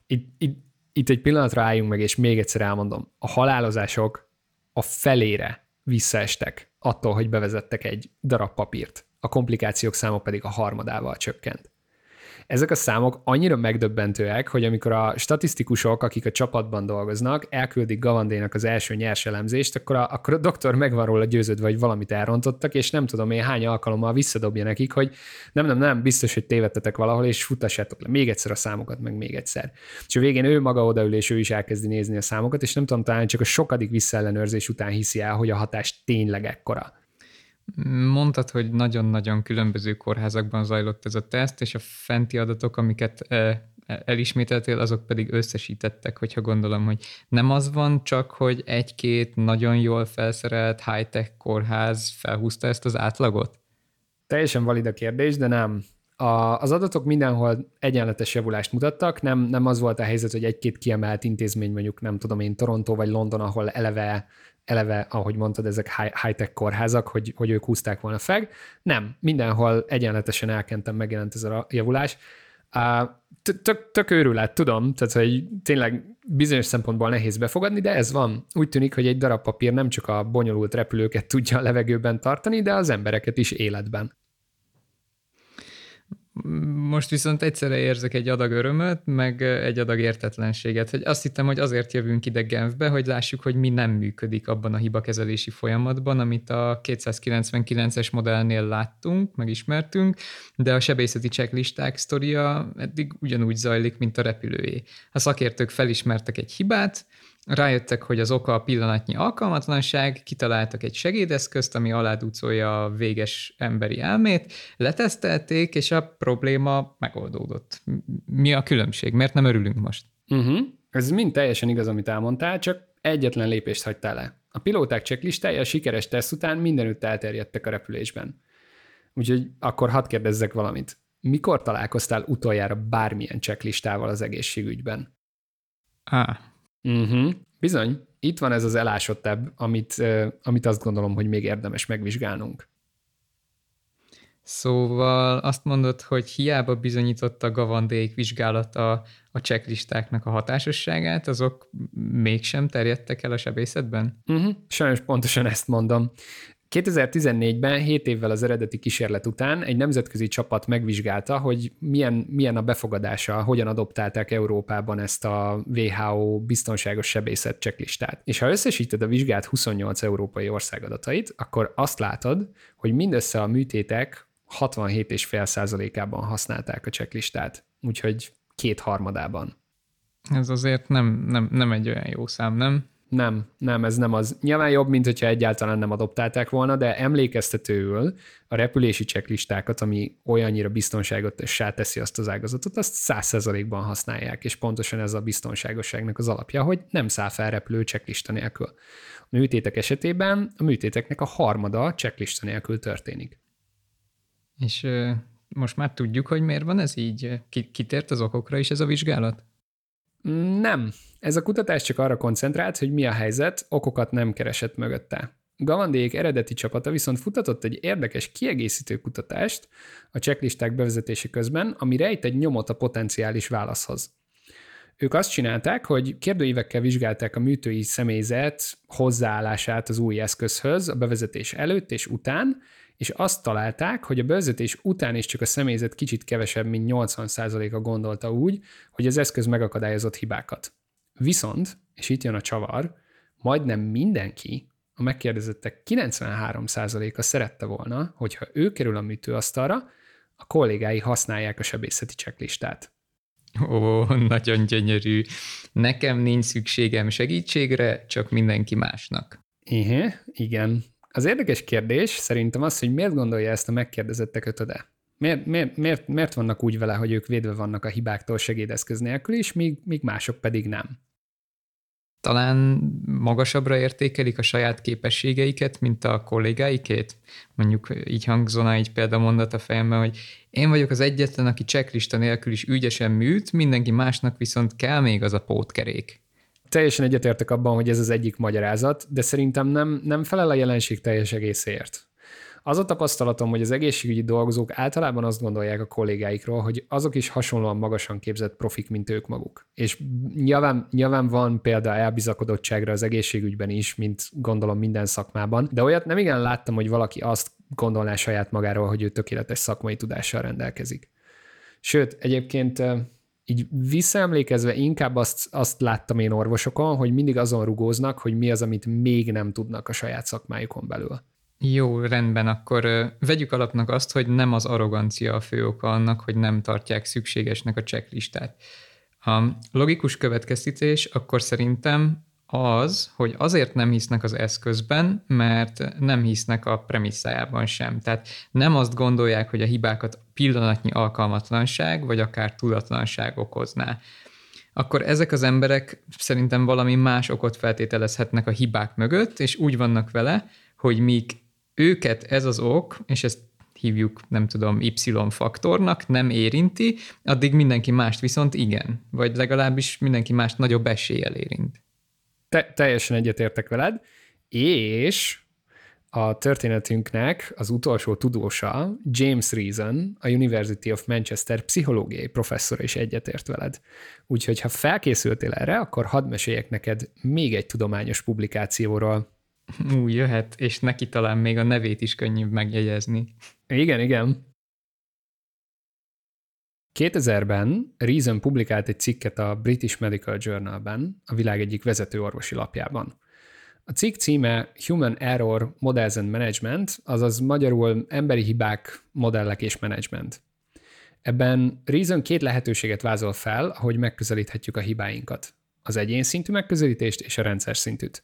Itt, itt, itt egy pillanatra álljunk meg, és még egyszer elmondom. A halálozások a felére visszaestek attól, hogy bevezettek egy darab papírt. A komplikációk száma pedig a harmadával csökkent ezek a számok annyira megdöbbentőek, hogy amikor a statisztikusok, akik a csapatban dolgoznak, elküldik Gavandénak az első nyers elemzést, akkor a, akkor a doktor meg van róla győződve, hogy valamit elrontottak, és nem tudom én hány alkalommal visszadobja nekik, hogy nem, nem, nem, biztos, hogy tévedtetek valahol, és futassátok le még egyszer a számokat, meg még egyszer. És a végén ő maga odaül, és ő is elkezdi nézni a számokat, és nem tudom, talán csak a sokadik visszaellenőrzés után hiszi el, hogy a hatás tényleg ekkora. Mondtad, hogy nagyon-nagyon különböző kórházakban zajlott ez a teszt, és a fenti adatok, amiket e, e, elismételtél, azok pedig összesítettek, hogyha gondolom, hogy nem az van csak, hogy egy-két nagyon jól felszerelt high-tech kórház felhúzta ezt az átlagot? Teljesen valid a kérdés, de nem. A, az adatok mindenhol egyenletes javulást mutattak, nem, nem az volt a helyzet, hogy egy-két kiemelt intézmény, mondjuk nem tudom én, Toronto vagy London, ahol eleve eleve, ahogy mondtad, ezek high-tech kórházak, hogy, hogy ők húzták volna fel. Nem, mindenhol egyenletesen elkentem megjelent ez a javulás. Tök, tök őrület, tudom, tehát hogy tényleg bizonyos szempontból nehéz befogadni, de ez van. Úgy tűnik, hogy egy darab papír nem csak a bonyolult repülőket tudja a levegőben tartani, de az embereket is életben. Most viszont egyszerre érzek egy adag örömöt, meg egy adag értetlenséget, hogy azt hittem, hogy azért jövünk ide Genfbe, hogy lássuk, hogy mi nem működik abban a hibakezelési folyamatban, amit a 299-es modellnél láttunk, megismertünk, de a sebészeti checklisták sztoria eddig ugyanúgy zajlik, mint a repülőjé. A szakértők felismertek egy hibát, Rájöttek, hogy az oka a pillanatnyi alkalmatlanság, kitaláltak egy segédeszközt, ami aládúcolja a véges emberi elmét, letesztelték, és a probléma megoldódott. Mi a különbség? Miért nem örülünk most? Uh-huh. Ez mind teljesen igaz, amit elmondtál, csak egyetlen lépést hagytál le. A pilóták checklistája a sikeres teszt után mindenütt elterjedtek a repülésben. Úgyhogy akkor hadd kérdezzek valamit. Mikor találkoztál utoljára bármilyen checklistával az egészségügyben? Á, Uh-huh. Bizony, itt van ez az elásottabb, amit, amit azt gondolom, hogy még érdemes megvizsgálnunk. Szóval azt mondod, hogy hiába bizonyította Gavandék vizsgálata a checklistáknak a hatásosságát, azok mégsem terjedtek el a sebészetben? Uh-huh. Sajnos pontosan ezt mondom. 2014-ben, 7 évvel az eredeti kísérlet után egy nemzetközi csapat megvizsgálta, hogy milyen, milyen a befogadása, hogyan adoptálták Európában ezt a WHO biztonságos sebészet checklistát. És ha összesíted a vizsgált 28 európai ország adatait, akkor azt látod, hogy mindössze a műtétek 67,5%-ában használták a checklistát, úgyhogy kétharmadában. Ez azért nem, nem, nem egy olyan jó szám, nem? Nem, nem, ez nem az. Nyilván jobb, mint hogyha egyáltalán nem adoptálták volna, de emlékeztetőül a repülési checklistákat, ami olyannyira biztonságot teszi azt az ágazatot, azt száz százalékban használják, és pontosan ez a biztonságosságnak az alapja, hogy nem száll fel repülő checklista nélkül. A műtétek esetében a műtéteknek a harmada checklista nélkül történik. És most már tudjuk, hogy miért van ez így? Kitért az okokra is ez a vizsgálat? Nem. Ez a kutatás csak arra koncentrált, hogy mi a helyzet, okokat nem keresett mögötte. Gavandék eredeti csapata viszont futatott egy érdekes kiegészítő kutatást a checklisták bevezetése közben, ami rejt egy nyomot a potenciális válaszhoz. Ők azt csinálták, hogy kérdőívekkel vizsgálták a műtői személyzet hozzáállását az új eszközhöz a bevezetés előtt és után, és azt találták, hogy a bevezetés után is csak a személyzet kicsit kevesebb, mint 80%-a gondolta úgy, hogy az eszköz megakadályozott hibákat. Viszont, és itt jön a csavar, majdnem mindenki, a megkérdezettek 93%-a szerette volna, hogyha ő kerül a műtőasztalra, a kollégái használják a sebészeti checklistát. Ó, nagyon gyönyörű. Nekem nincs szükségem segítségre, csak mindenki másnak. Igen, igen. Az érdekes kérdés szerintem az, hogy miért gondolja ezt a megkérdezettek ötöde? Miért, miért, miért, miért vannak úgy vele, hogy ők védve vannak a hibáktól segédeszköz nélkül is, míg, míg mások pedig nem? Talán magasabbra értékelik a saját képességeiket, mint a kollégáikét? Mondjuk így hangzona egy példamondat a fejemben, hogy én vagyok az egyetlen, aki checklista nélkül is ügyesen műt, mindenki másnak viszont kell még az a pótkerék teljesen egyetértek abban, hogy ez az egyik magyarázat, de szerintem nem, nem felel a jelenség teljes egészéért. Az a tapasztalatom, hogy az egészségügyi dolgozók általában azt gondolják a kollégáikról, hogy azok is hasonlóan magasan képzett profik, mint ők maguk. És nyilván, nyilván van példa elbizakodottságra az egészségügyben is, mint gondolom minden szakmában, de olyat nem igen láttam, hogy valaki azt gondolná saját magáról, hogy ő tökéletes szakmai tudással rendelkezik. Sőt, egyébként így visszaemlékezve inkább azt, azt láttam én orvosokon, hogy mindig azon rugóznak, hogy mi az, amit még nem tudnak a saját szakmájukon belül. Jó, rendben, akkor vegyük alapnak azt, hogy nem az arrogancia a fő oka annak, hogy nem tartják szükségesnek a checklistát. A logikus következtetés akkor szerintem az, hogy azért nem hisznek az eszközben, mert nem hisznek a premisszájában sem. Tehát nem azt gondolják, hogy a hibákat pillanatnyi alkalmatlanság, vagy akár tudatlanság okozná. Akkor ezek az emberek szerintem valami más okot feltételezhetnek a hibák mögött, és úgy vannak vele, hogy míg őket ez az ok, és ezt hívjuk, nem tudom, Y-faktornak, nem érinti, addig mindenki mást viszont igen. Vagy legalábbis mindenki mást nagyobb eséllyel érint te, teljesen egyetértek veled, és a történetünknek az utolsó tudósa, James Reason, a University of Manchester pszichológiai professzor is egyetért veled. Úgyhogy ha felkészültél erre, akkor hadd meséljek neked még egy tudományos publikációról. Ú, jöhet, és neki talán még a nevét is könnyű megjegyezni. Igen, igen. 2000-ben Reason publikált egy cikket a British Medical Journal-ben, a világ egyik vezető orvosi lapjában. A cikk címe Human Error Models and Management, azaz magyarul emberi hibák, modellek és menedzsment. Ebben Reason két lehetőséget vázol fel, ahogy megközelíthetjük a hibáinkat. Az egyén szintű megközelítést és a rendszer szintűt.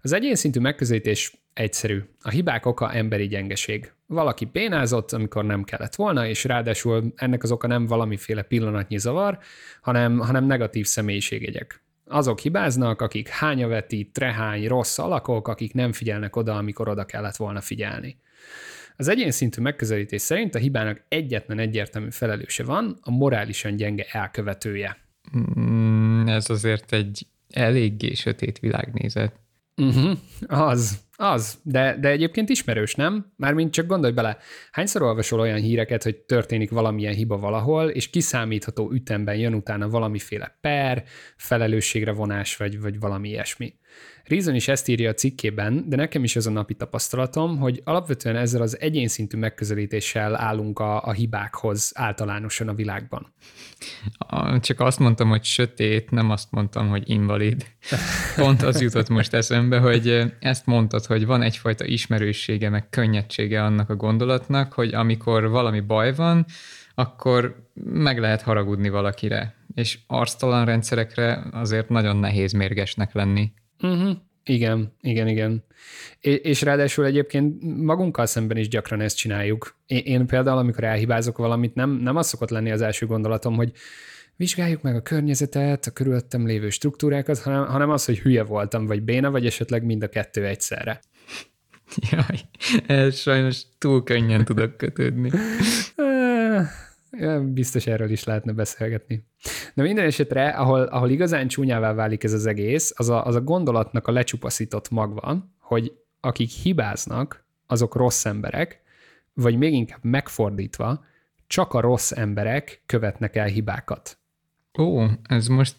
Az egyén szintű megközelítés egyszerű. A hibák oka emberi gyengeség. Valaki bénázott, amikor nem kellett volna, és ráadásul ennek az oka nem valamiféle pillanatnyi zavar, hanem, hanem negatív személyiségjegyek. Azok hibáznak, akik hányaveti, trehány, rossz alakok, akik nem figyelnek oda, amikor oda kellett volna figyelni. Az egyén szintű megközelítés szerint a hibának egyetlen egyértelmű felelőse van, a morálisan gyenge elkövetője. Mm, ez azért egy eléggé sötét világnézet. Uh-huh, az, az, de, de egyébként ismerős, nem? Mármint csak gondolj bele, hányszor olvasol olyan híreket, hogy történik valamilyen hiba valahol, és kiszámítható ütemben jön utána valamiféle per, felelősségre vonás, vagy, vagy valami ilyesmi. Reason is ezt írja a cikkében, de nekem is az a napi tapasztalatom, hogy alapvetően ezzel az egyénszintű megközelítéssel állunk a, a hibákhoz általánosan a világban. Csak azt mondtam, hogy sötét, nem azt mondtam, hogy invalid. Pont az jutott most eszembe, hogy ezt mondtad, hogy van egyfajta ismerőssége, meg könnyedsége annak a gondolatnak, hogy amikor valami baj van, akkor meg lehet haragudni valakire. És arctalan rendszerekre azért nagyon nehéz mérgesnek lenni. Uh-huh. Igen, igen, igen. És ráadásul egyébként magunkkal szemben is gyakran ezt csináljuk. Én például, amikor elhibázok valamit, nem, nem az szokott lenni az első gondolatom, hogy vizsgáljuk meg a környezetet, a körülöttem lévő struktúrákat, hanem, hanem az, hogy hülye voltam, vagy béna, vagy esetleg mind a kettő egyszerre. Jaj, ez sajnos túl könnyen tudok kötődni. *laughs* Biztos erről is lehetne beszélgetni. De minden esetre, ahol, ahol igazán csúnyává válik ez az egész, az a, az a gondolatnak a lecsupaszított magva, hogy akik hibáznak, azok rossz emberek, vagy még inkább megfordítva, csak a rossz emberek követnek el hibákat. Ó, ez most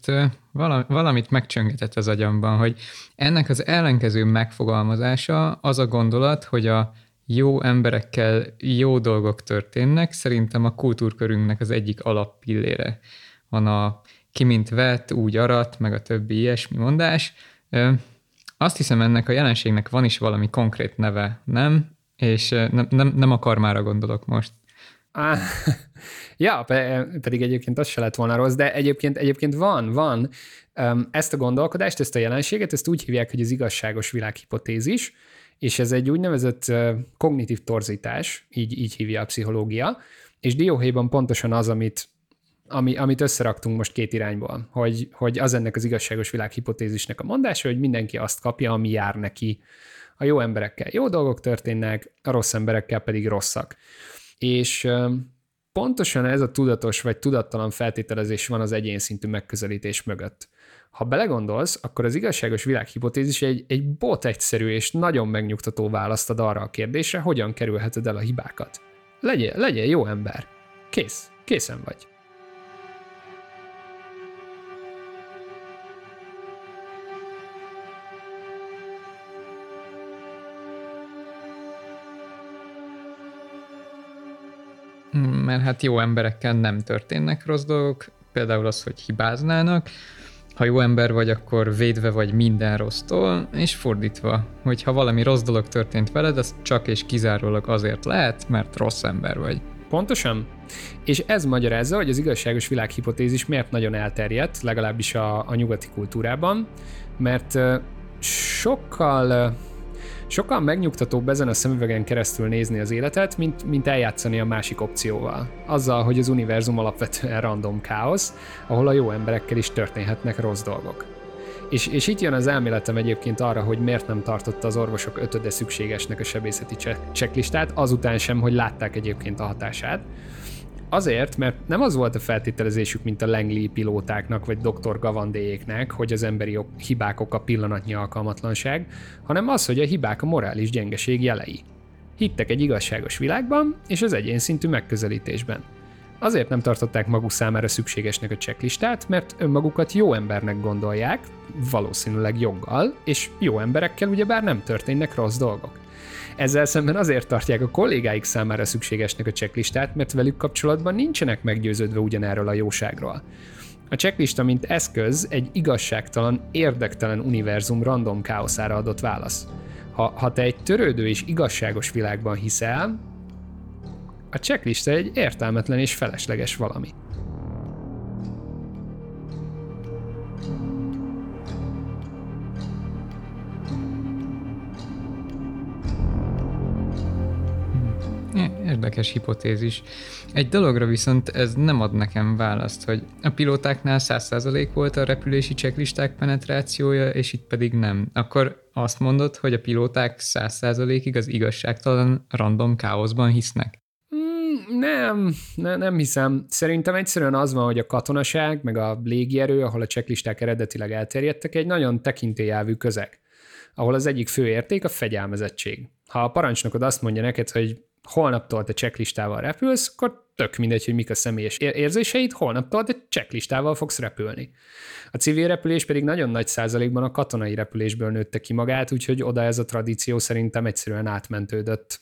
valamit megcsöngetett az agyamban, hogy ennek az ellenkező megfogalmazása az a gondolat, hogy a jó emberekkel jó dolgok történnek, szerintem a kultúrkörünknek az egyik alappillére. Van a ki mint vett, úgy arat, meg a többi ilyesmi mondás. Azt hiszem, ennek a jelenségnek van is valami konkrét neve, nem? És nem, nem, nem a karmára gondolok most. *laughs* Ja, pedig egyébként az se lett volna rossz, de egyébként, egyébként van, van. Ezt a gondolkodást, ezt a jelenséget, ezt úgy hívják, hogy az igazságos világhipotézis, és ez egy úgynevezett kognitív torzítás, így, így hívja a pszichológia, és dióhéjban pontosan az, amit, ami, amit összeraktunk most két irányból, hogy, hogy az ennek az igazságos világ hipotézisnek a mondása, hogy mindenki azt kapja, ami jár neki. A jó emberekkel jó dolgok történnek, a rossz emberekkel pedig rosszak. És pontosan ez a tudatos vagy tudattalan feltételezés van az egyén szintű megközelítés mögött. Ha belegondolsz, akkor az igazságos világhipotézis egy, egy bot egyszerű és nagyon megnyugtató választ ad arra a kérdésre, hogyan kerülheted el a hibákat. Legyél, legyél jó ember. Kész. Készen vagy. Mert hát jó emberekkel nem történnek rossz dolgok, például az, hogy hibáznának, ha jó ember vagy, akkor védve vagy minden rossztól, és fordítva, hogy ha valami rossz dolog történt veled, az csak és kizárólag azért lehet, mert rossz ember vagy. Pontosan. És ez magyarázza, hogy az igazságos világhipotézis miért nagyon elterjedt, legalábbis a, a nyugati kultúrában, mert sokkal Sokkal megnyugtatóbb ezen a szemüvegen keresztül nézni az életet, mint, mint eljátszani a másik opcióval. Azzal, hogy az univerzum alapvetően random káosz, ahol a jó emberekkel is történhetnek rossz dolgok. És, és itt jön az elméletem egyébként arra, hogy miért nem tartotta az orvosok ötöde szükségesnek a sebészeti checklistát, azután sem, hogy látták egyébként a hatását, Azért, mert nem az volt a feltételezésük, mint a Langley pilótáknak vagy Dr. Gavandéjéknek, hogy az emberi hibák oka pillanatnyi alkalmatlanság, hanem az, hogy a hibák a morális gyengeség jelei. Hittek egy igazságos világban és az egyén szintű megközelítésben. Azért nem tartották maguk számára szükségesnek a checklistát, mert önmagukat jó embernek gondolják, valószínűleg joggal, és jó emberekkel ugyebár nem történnek rossz dolgok. Ezzel szemben azért tartják a kollégáik számára szükségesnek a checklistát, mert velük kapcsolatban nincsenek meggyőződve ugyanerről a jóságról. A checklista, mint eszköz, egy igazságtalan, érdektelen univerzum random káoszára adott válasz. Ha, ha te egy törődő és igazságos világban hiszel, a checklista egy értelmetlen és felesleges valami. Érdekes hipotézis. Egy dologra viszont ez nem ad nekem választ, hogy a pilótáknál 100% volt a repülési checklisták penetrációja, és itt pedig nem. Akkor azt mondod, hogy a pilóták 100%-ig az igazságtalan random káoszban hisznek? Mm, nem, ne, nem hiszem. Szerintem egyszerűen az van, hogy a katonaság, meg a légierő, ahol a checklisták eredetileg elterjedtek, egy nagyon tekintélyelvű közeg, ahol az egyik fő érték a fegyelmezettség. Ha a parancsnokod azt mondja neked, hogy holnaptól te checklistával repülsz, akkor tök mindegy, hogy mik a személyes érzéseid, holnaptól te checklistával fogsz repülni. A civil repülés pedig nagyon nagy százalékban a katonai repülésből nőtte ki magát, úgyhogy oda ez a tradíció szerintem egyszerűen átmentődött.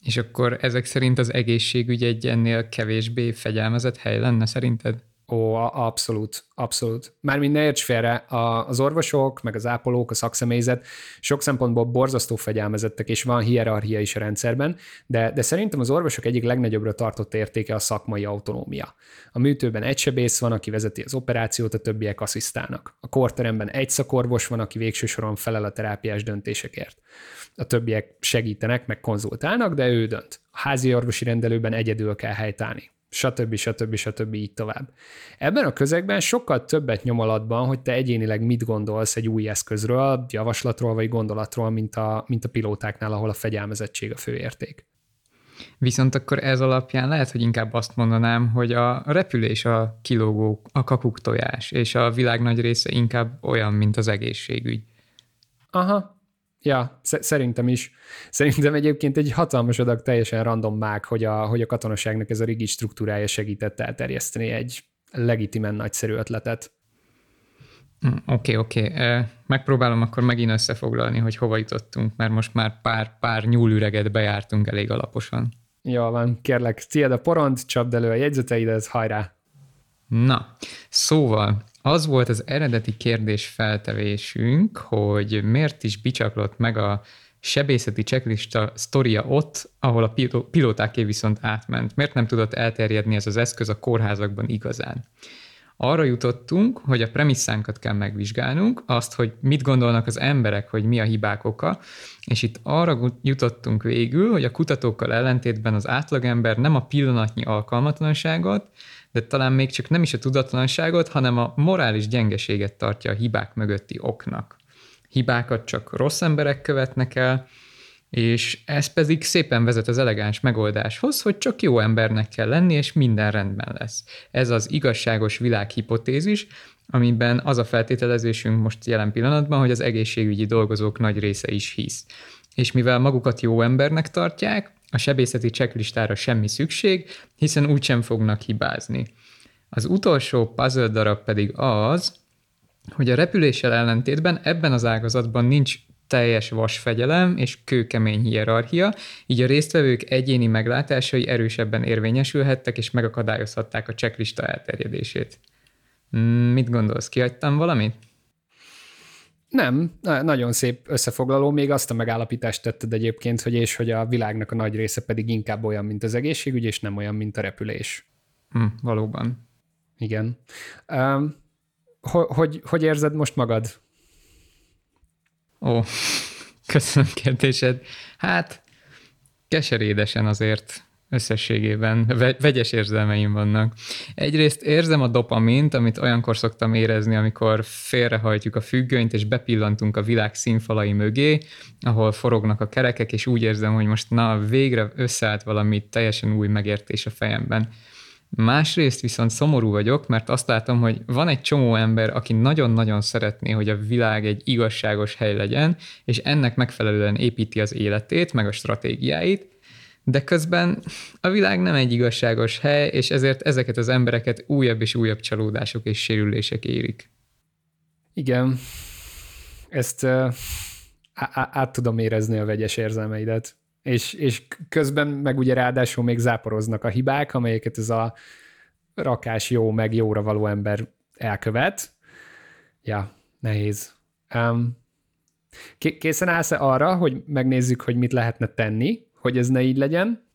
És akkor ezek szerint az egészségügy egy ennél kevésbé fegyelmezett hely lenne szerinted? Ó, abszolút, abszolút. Mármint ne érts félre, az orvosok, meg az ápolók, a szakszemélyzet sok szempontból borzasztó fegyelmezettek, és van hierarchia is a rendszerben, de, de szerintem az orvosok egyik legnagyobbra tartott értéke a szakmai autonómia. A műtőben egy sebész van, aki vezeti az operációt, a többiek asszisztálnak. A korteremben egy szakorvos van, aki végső soron felel a terápiás döntésekért. A többiek segítenek, meg konzultálnak, de ő dönt. A házi orvosi rendelőben egyedül kell helytállni stb. stb. stb. így tovább. Ebben a közegben sokkal többet nyom alatban, hogy te egyénileg mit gondolsz egy új eszközről, javaslatról vagy gondolatról, mint a, mint a pilótáknál, ahol a fegyelmezettség a főérték. Viszont akkor ez alapján lehet, hogy inkább azt mondanám, hogy a repülés a kilógó, a kakuktojás, és a világ nagy része inkább olyan, mint az egészségügy. Aha, Ja, szerintem is. Szerintem egyébként egy hatalmas adag teljesen random mág, hogy a, hogy a katonaságnak ez a rigid struktúrája segített elterjeszteni egy legitimen nagyszerű ötletet. Hm, oké, oké. Okay, okay. Megpróbálom akkor megint összefoglalni, hogy hova jutottunk, mert most már pár, pár nyúlüreget bejártunk elég alaposan. Jó van, kérlek, tiéd a poront, csapd elő a jegyzeteidet, hajrá! Na, szóval az volt az eredeti kérdés feltevésünk, hogy miért is bicsaklott meg a sebészeti checklista sztoria ott, ahol a pilótáké viszont átment. Miért nem tudott elterjedni ez az eszköz a kórházakban igazán? Arra jutottunk, hogy a premisszánkat kell megvizsgálnunk, azt, hogy mit gondolnak az emberek, hogy mi a hibák oka, és itt arra jutottunk végül, hogy a kutatókkal ellentétben az átlagember nem a pillanatnyi alkalmatlanságot, de talán még csak nem is a tudatlanságot, hanem a morális gyengeséget tartja a hibák mögötti oknak. Hibákat csak rossz emberek követnek el, és ez pedig szépen vezet az elegáns megoldáshoz, hogy csak jó embernek kell lenni, és minden rendben lesz. Ez az igazságos világ hipotézis, amiben az a feltételezésünk most jelen pillanatban, hogy az egészségügyi dolgozók nagy része is hisz. És mivel magukat jó embernek tartják, a sebészeti checklistára semmi szükség, hiszen úgysem fognak hibázni. Az utolsó puzzle darab pedig az, hogy a repüléssel ellentétben ebben az ágazatban nincs teljes vasfegyelem és kőkemény hierarchia, így a résztvevők egyéni meglátásai erősebben érvényesülhettek és megakadályozhatták a checklista elterjedését. Hmm, mit gondolsz, kihagytam valamit? Nem, nagyon szép összefoglaló, még azt a megállapítást tetted egyébként, hogy és hogy a világnak a nagy része pedig inkább olyan, mint az egészségügy, és nem olyan, mint a repülés. Hm, valóban. Igen. Um, hogy, hogy érzed most magad? Ó, *laughs* köszönöm kérdésed. Hát, keserédesen azért összességében vegyes érzelmeim vannak. Egyrészt érzem a dopamint, amit olyankor szoktam érezni, amikor félrehajtjuk a függönyt, és bepillantunk a világ színfalai mögé, ahol forognak a kerekek, és úgy érzem, hogy most na, végre összeállt valami teljesen új megértés a fejemben. Másrészt viszont szomorú vagyok, mert azt látom, hogy van egy csomó ember, aki nagyon-nagyon szeretné, hogy a világ egy igazságos hely legyen, és ennek megfelelően építi az életét, meg a stratégiáit, de közben a világ nem egy igazságos hely, és ezért ezeket az embereket újabb és újabb csalódások és sérülések érik. Igen, ezt uh, át tudom érezni a vegyes érzelmeidet. És, és közben meg ugye ráadásul még záporoznak a hibák, amelyeket ez a rakás jó, meg jóra való ember elkövet. Ja, nehéz. Um, készen állsz-e arra, hogy megnézzük, hogy mit lehetne tenni, hogy ez ne így legyen?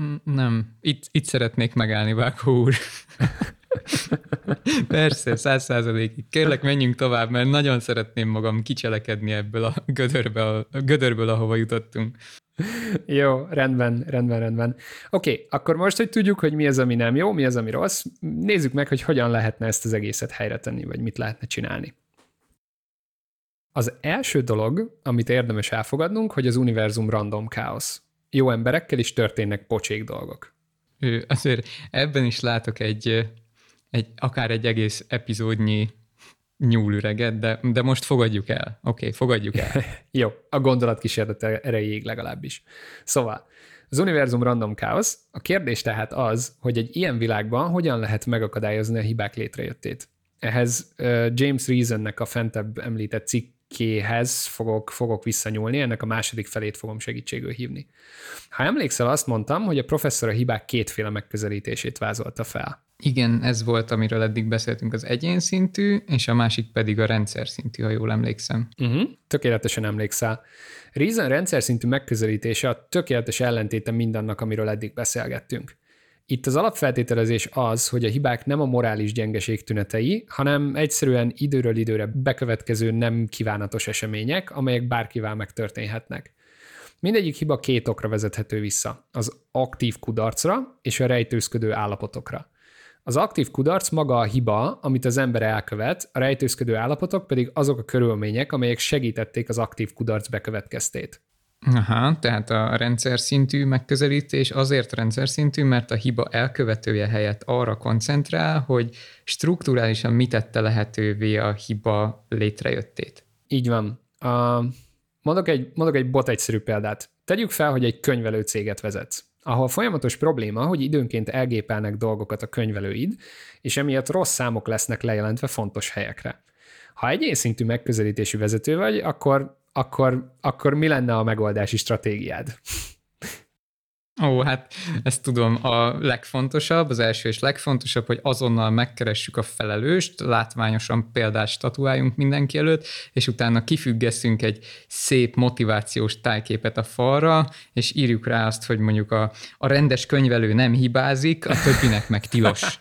Mm, nem. Itt, itt szeretnék megállni, Vákó úr. *laughs* Persze, száz százalékig. Kérlek, menjünk tovább, mert nagyon szeretném magam kicselekedni ebből a, gödörbe, a gödörből, ahova jutottunk. *laughs* Jó, rendben, rendben, rendben. Oké, okay, akkor most, hogy tudjuk, hogy mi az, ami nem jó, mi az, ami rossz, nézzük meg, hogy hogyan lehetne ezt az egészet helyre tenni, vagy mit lehetne csinálni. Az első dolog, amit érdemes elfogadnunk, hogy az univerzum random káosz jó emberekkel is történnek pocsék dolgok. Ő, azért ebben is látok egy, egy akár egy egész epizódnyi nyúlüreget, de, de most fogadjuk el. Oké, okay, fogadjuk el. *laughs* Jó, a gondolat kísérlet erejéig legalábbis. Szóval, az univerzum random chaos. A kérdés tehát az, hogy egy ilyen világban hogyan lehet megakadályozni a hibák létrejöttét. Ehhez uh, James Reasonnek a fentebb említett cikk kéhez fogok, fogok visszanyúlni, ennek a második felét fogom segítségül hívni. Ha emlékszel, azt mondtam, hogy a professzor a hibák kétféle megközelítését vázolta fel. Igen, ez volt, amiről eddig beszéltünk, az egyén szintű, és a másik pedig a rendszer szintű, ha jól emlékszem. Uh-huh. Tökéletesen emlékszel. Reason rendszer szintű megközelítése a tökéletes ellentéte mindannak, amiről eddig beszélgettünk. Itt az alapfeltételezés az, hogy a hibák nem a morális gyengeség tünetei, hanem egyszerűen időről időre bekövetkező nem kívánatos események, amelyek bárkivel megtörténhetnek. Mindegyik hiba két okra vezethető vissza, az aktív kudarcra és a rejtőzködő állapotokra. Az aktív kudarc maga a hiba, amit az ember elkövet, a rejtőzködő állapotok pedig azok a körülmények, amelyek segítették az aktív kudarc bekövetkeztét. Aha, tehát a rendszer szintű megközelítés azért rendszer szintű, mert a hiba elkövetője helyett arra koncentrál, hogy strukturálisan mit tette lehetővé a hiba létrejöttét. Így van. Uh, mondok, egy, mondok egy bot egyszerű példát. Tegyük fel, hogy egy könyvelő céget vezetsz ahol folyamatos probléma, hogy időnként elgépelnek dolgokat a könyvelőid, és emiatt rossz számok lesznek lejelentve fontos helyekre. Ha egy szintű megközelítésű vezető vagy, akkor, akkor, akkor mi lenne a megoldási stratégiád? Ó, hát ezt tudom, a legfontosabb, az első és legfontosabb, hogy azonnal megkeressük a felelőst, látványosan példát statuáljunk mindenki előtt, és utána kifüggeszünk egy szép motivációs tájképet a falra, és írjuk rá azt, hogy mondjuk a, a rendes könyvelő nem hibázik, a többinek meg tilos. *laughs*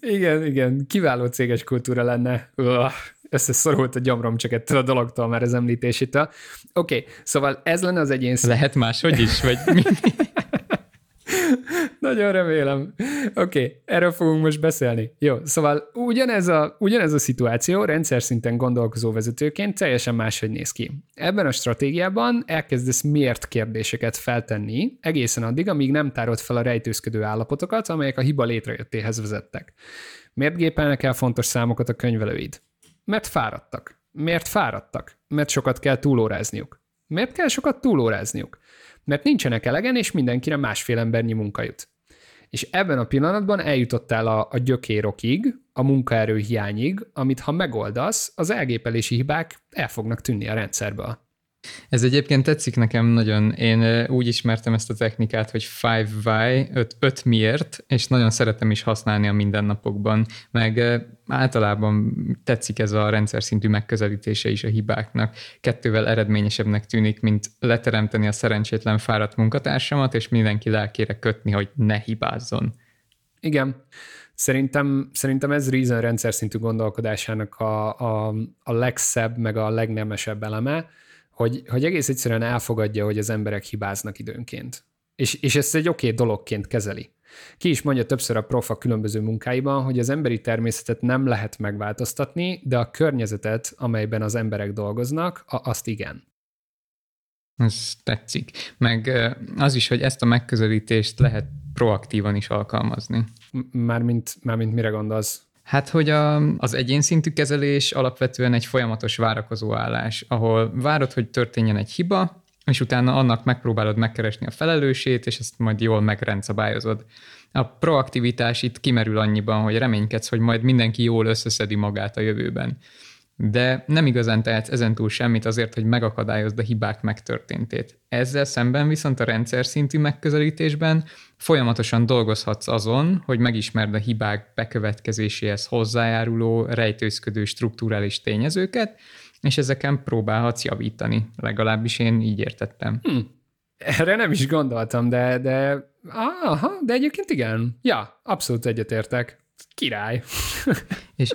igen, igen, kiváló céges kultúra lenne. Uah összeszorult a gyomrom csak ettől a dologtól már az említésétől. Oké, okay, szóval ez lenne az egyén Lehet máshogy is, vagy mi? *laughs* Nagyon remélem. Oké, okay, erről fogunk most beszélni. Jó, szóval ugyanez a, ugyanez a szituáció rendszer szinten gondolkozó vezetőként teljesen máshogy néz ki. Ebben a stratégiában elkezdesz miért kérdéseket feltenni, egészen addig, amíg nem tárod fel a rejtőzködő állapotokat, amelyek a hiba létrejöttéhez vezettek. Miért gépelnek el fontos számokat a könyvelőid? Mert fáradtak. Miért fáradtak? Mert sokat kell túlórázniuk. Miért kell sokat túlórázniuk? Mert nincsenek elegen, és mindenkire másfél embernyi munka jut. És ebben a pillanatban eljutottál a, a gyökérokig, a munkaerő hiányig, amit ha megoldasz, az elgépelési hibák el fognak tűnni a rendszerből. Ez egyébként tetszik nekem nagyon. Én úgy ismertem ezt a technikát, hogy 5 why, 5 miért, és nagyon szeretem is használni a mindennapokban, meg általában tetszik ez a rendszer szintű megközelítése is a hibáknak. Kettővel eredményesebbnek tűnik, mint leteremteni a szerencsétlen fáradt munkatársamat, és mindenki lelkére kötni, hogy ne hibázzon. Igen. Szerintem, szerintem ez Reason rendszer szintű gondolkodásának a, a, a legszebb, meg a legnemesebb eleme, hogy, hogy egész egyszerűen elfogadja, hogy az emberek hibáznak időnként. És, és ezt egy oké okay dologként kezeli. Ki is mondja többször a profa különböző munkáiban, hogy az emberi természetet nem lehet megváltoztatni, de a környezetet, amelyben az emberek dolgoznak, azt igen. Ez tetszik. Meg az is, hogy ezt a megközelítést lehet proaktívan is alkalmazni. Mármint, mármint mire gondolsz? Hát, hogy a, az egyénszintű kezelés alapvetően egy folyamatos várakozó állás, ahol várod, hogy történjen egy hiba, és utána annak megpróbálod megkeresni a felelősét, és ezt majd jól megrendszabályozod. A proaktivitás itt kimerül annyiban, hogy reménykedsz, hogy majd mindenki jól összeszedi magát a jövőben de nem igazán tehetsz ezentúl semmit azért, hogy megakadályozd a hibák megtörténtét. Ezzel szemben viszont a rendszer szintű megközelítésben folyamatosan dolgozhatsz azon, hogy megismerd a hibák bekövetkezéséhez hozzájáruló, rejtőzködő strukturális tényezőket, és ezeken próbálhatsz javítani. Legalábbis én így értettem. Hm. Erre nem is gondoltam, de, de, aha, de egyébként igen. Ja, abszolút egyetértek. Király. *laughs* és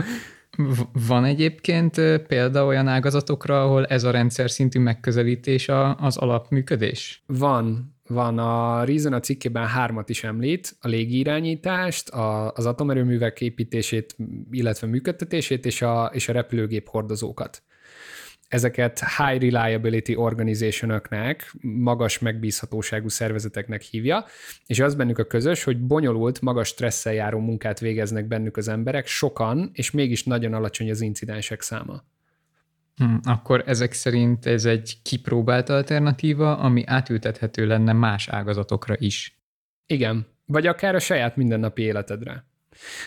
van egyébként példa olyan ágazatokra, ahol ez a rendszer szintű megközelítés az alapműködés? Van. Van a Reason a cikkében hármat is említ, a légirányítást, a, az atomerőművek építését, illetve működtetését és a, és a repülőgép hordozókat ezeket high reliability organization magas megbízhatóságú szervezeteknek hívja, és az bennük a közös, hogy bonyolult, magas stresszel járó munkát végeznek bennük az emberek, sokan, és mégis nagyon alacsony az incidensek száma. Hmm, akkor ezek szerint ez egy kipróbált alternatíva, ami átültethető lenne más ágazatokra is. Igen, vagy akár a saját mindennapi életedre.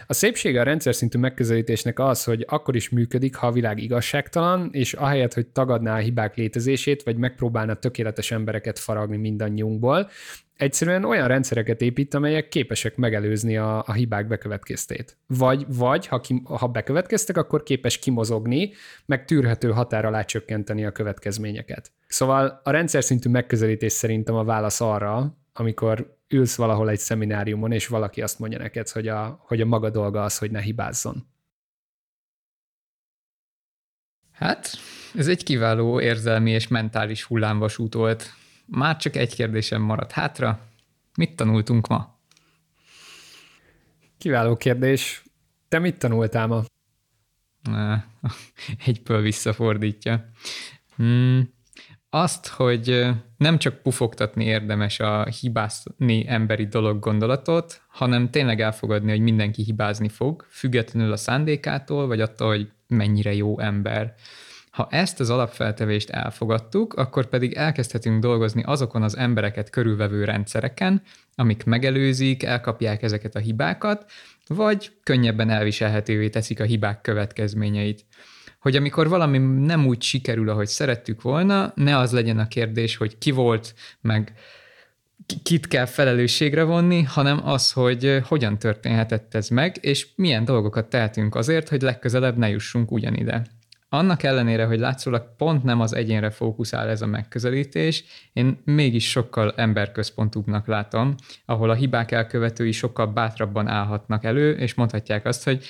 A szépsége a rendszer szintű megközelítésnek az, hogy akkor is működik, ha a világ igazságtalan, és ahelyett, hogy tagadná a hibák létezését, vagy megpróbálna tökéletes embereket faragni mindannyiunkból, egyszerűen olyan rendszereket épít, amelyek képesek megelőzni a, a hibák bekövetkeztét. Vagy, vagy ha, ki, ha bekövetkeztek, akkor képes kimozogni, meg tűrhető határ alá csökkenteni a következményeket. Szóval a rendszer szintű megközelítés szerintem a válasz arra, amikor ülsz valahol egy szemináriumon, és valaki azt mondja neked, hogy a, hogy a maga dolga az, hogy ne hibázzon. Hát, ez egy kiváló érzelmi és mentális hullámvasút volt. Már csak egy kérdésem maradt hátra. Mit tanultunk ma? Kiváló kérdés. Te mit tanultál ma? *laughs* Egyből visszafordítja. Hmm, azt, hogy nem csak pufogtatni érdemes a hibázni emberi dolog gondolatot, hanem tényleg elfogadni, hogy mindenki hibázni fog, függetlenül a szándékától, vagy attól, hogy mennyire jó ember. Ha ezt az alapfeltevést elfogadtuk, akkor pedig elkezdhetünk dolgozni azokon az embereket körülvevő rendszereken, amik megelőzik, elkapják ezeket a hibákat, vagy könnyebben elviselhetővé teszik a hibák következményeit. Hogy amikor valami nem úgy sikerül, ahogy szerettük volna, ne az legyen a kérdés, hogy ki volt, meg kit kell felelősségre vonni, hanem az, hogy hogyan történhetett ez meg, és milyen dolgokat tehetünk azért, hogy legközelebb ne jussunk ugyanide. Annak ellenére, hogy látszólag pont nem az egyénre fókuszál ez a megközelítés, én mégis sokkal emberközpontúbbnak látom, ahol a hibák elkövetői sokkal bátrabban állhatnak elő, és mondhatják azt, hogy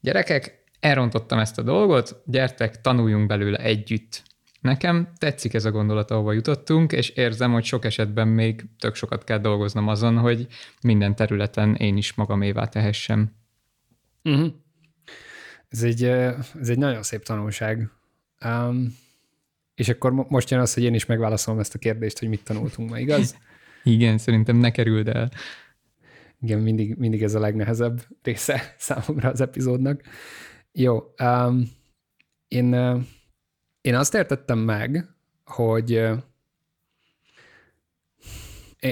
gyerekek, elrontottam ezt a dolgot, gyertek, tanuljunk belőle együtt. Nekem tetszik ez a gondolat, ahova jutottunk, és érzem, hogy sok esetben még tök sokat kell dolgoznom azon, hogy minden területen én is magamévá tehessem. Uh-huh. Ez egy, ez egy nagyon szép tanulság. Um, és akkor most jön az, hogy én is megválaszolom ezt a kérdést, hogy mit tanultunk ma, igaz? *laughs* Igen, szerintem ne kerüld el. Igen, mindig, mindig ez a legnehezebb része *laughs* számomra az epizódnak. Jó, um, én, én azt értettem meg, hogy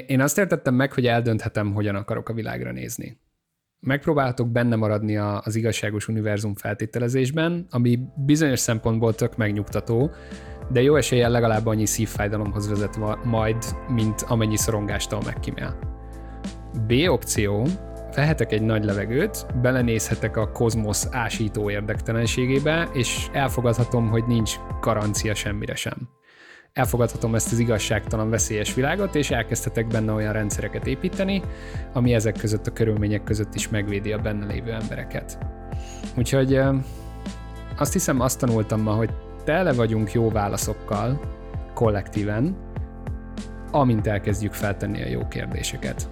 én azt értettem meg, hogy eldönthetem, hogyan akarok a világra nézni megpróbáltok benne maradni a, az igazságos univerzum feltételezésben, ami bizonyos szempontból tök megnyugtató, de jó eséllyel legalább annyi szívfájdalomhoz vezet majd, mint amennyi szorongástól megkímél. B opció, vehetek egy nagy levegőt, belenézhetek a kozmosz ásító érdektelenségébe, és elfogadhatom, hogy nincs garancia semmire sem elfogadhatom ezt az igazságtalan veszélyes világot, és elkezdhetek benne olyan rendszereket építeni, ami ezek között a körülmények között is megvédi a benne lévő embereket. Úgyhogy azt hiszem azt tanultam ma, hogy tele vagyunk jó válaszokkal, kollektíven, amint elkezdjük feltenni a jó kérdéseket.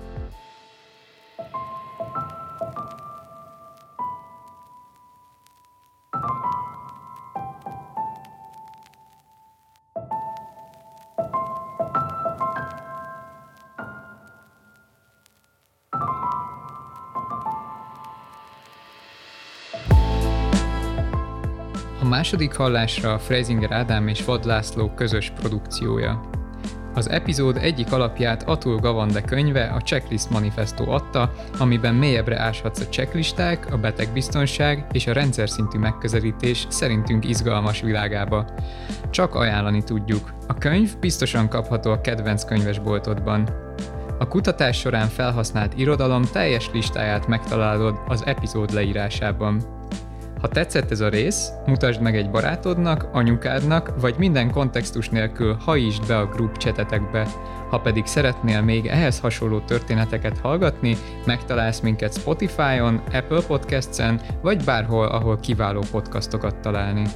Második hallásra Freisinger Ádám és Vad László közös produkciója. Az epizód egyik alapját Atul Gavande könyve, a Checklist Manifesto adta, amiben mélyebbre áshatsz a checklisták, a betegbiztonság és a rendszer szintű megközelítés szerintünk izgalmas világába. Csak ajánlani tudjuk. A könyv biztosan kapható a kedvenc könyvesboltodban. A kutatás során felhasznált irodalom teljes listáját megtalálod az epizód leírásában. Ha tetszett ez a rész, mutasd meg egy barátodnak, anyukádnak, vagy minden kontextus nélkül hajítsd be a group csetetekbe. Ha pedig szeretnél még ehhez hasonló történeteket hallgatni, megtalálsz minket Spotify-on, Apple Podcasts-en, vagy bárhol, ahol kiváló podcastokat találni.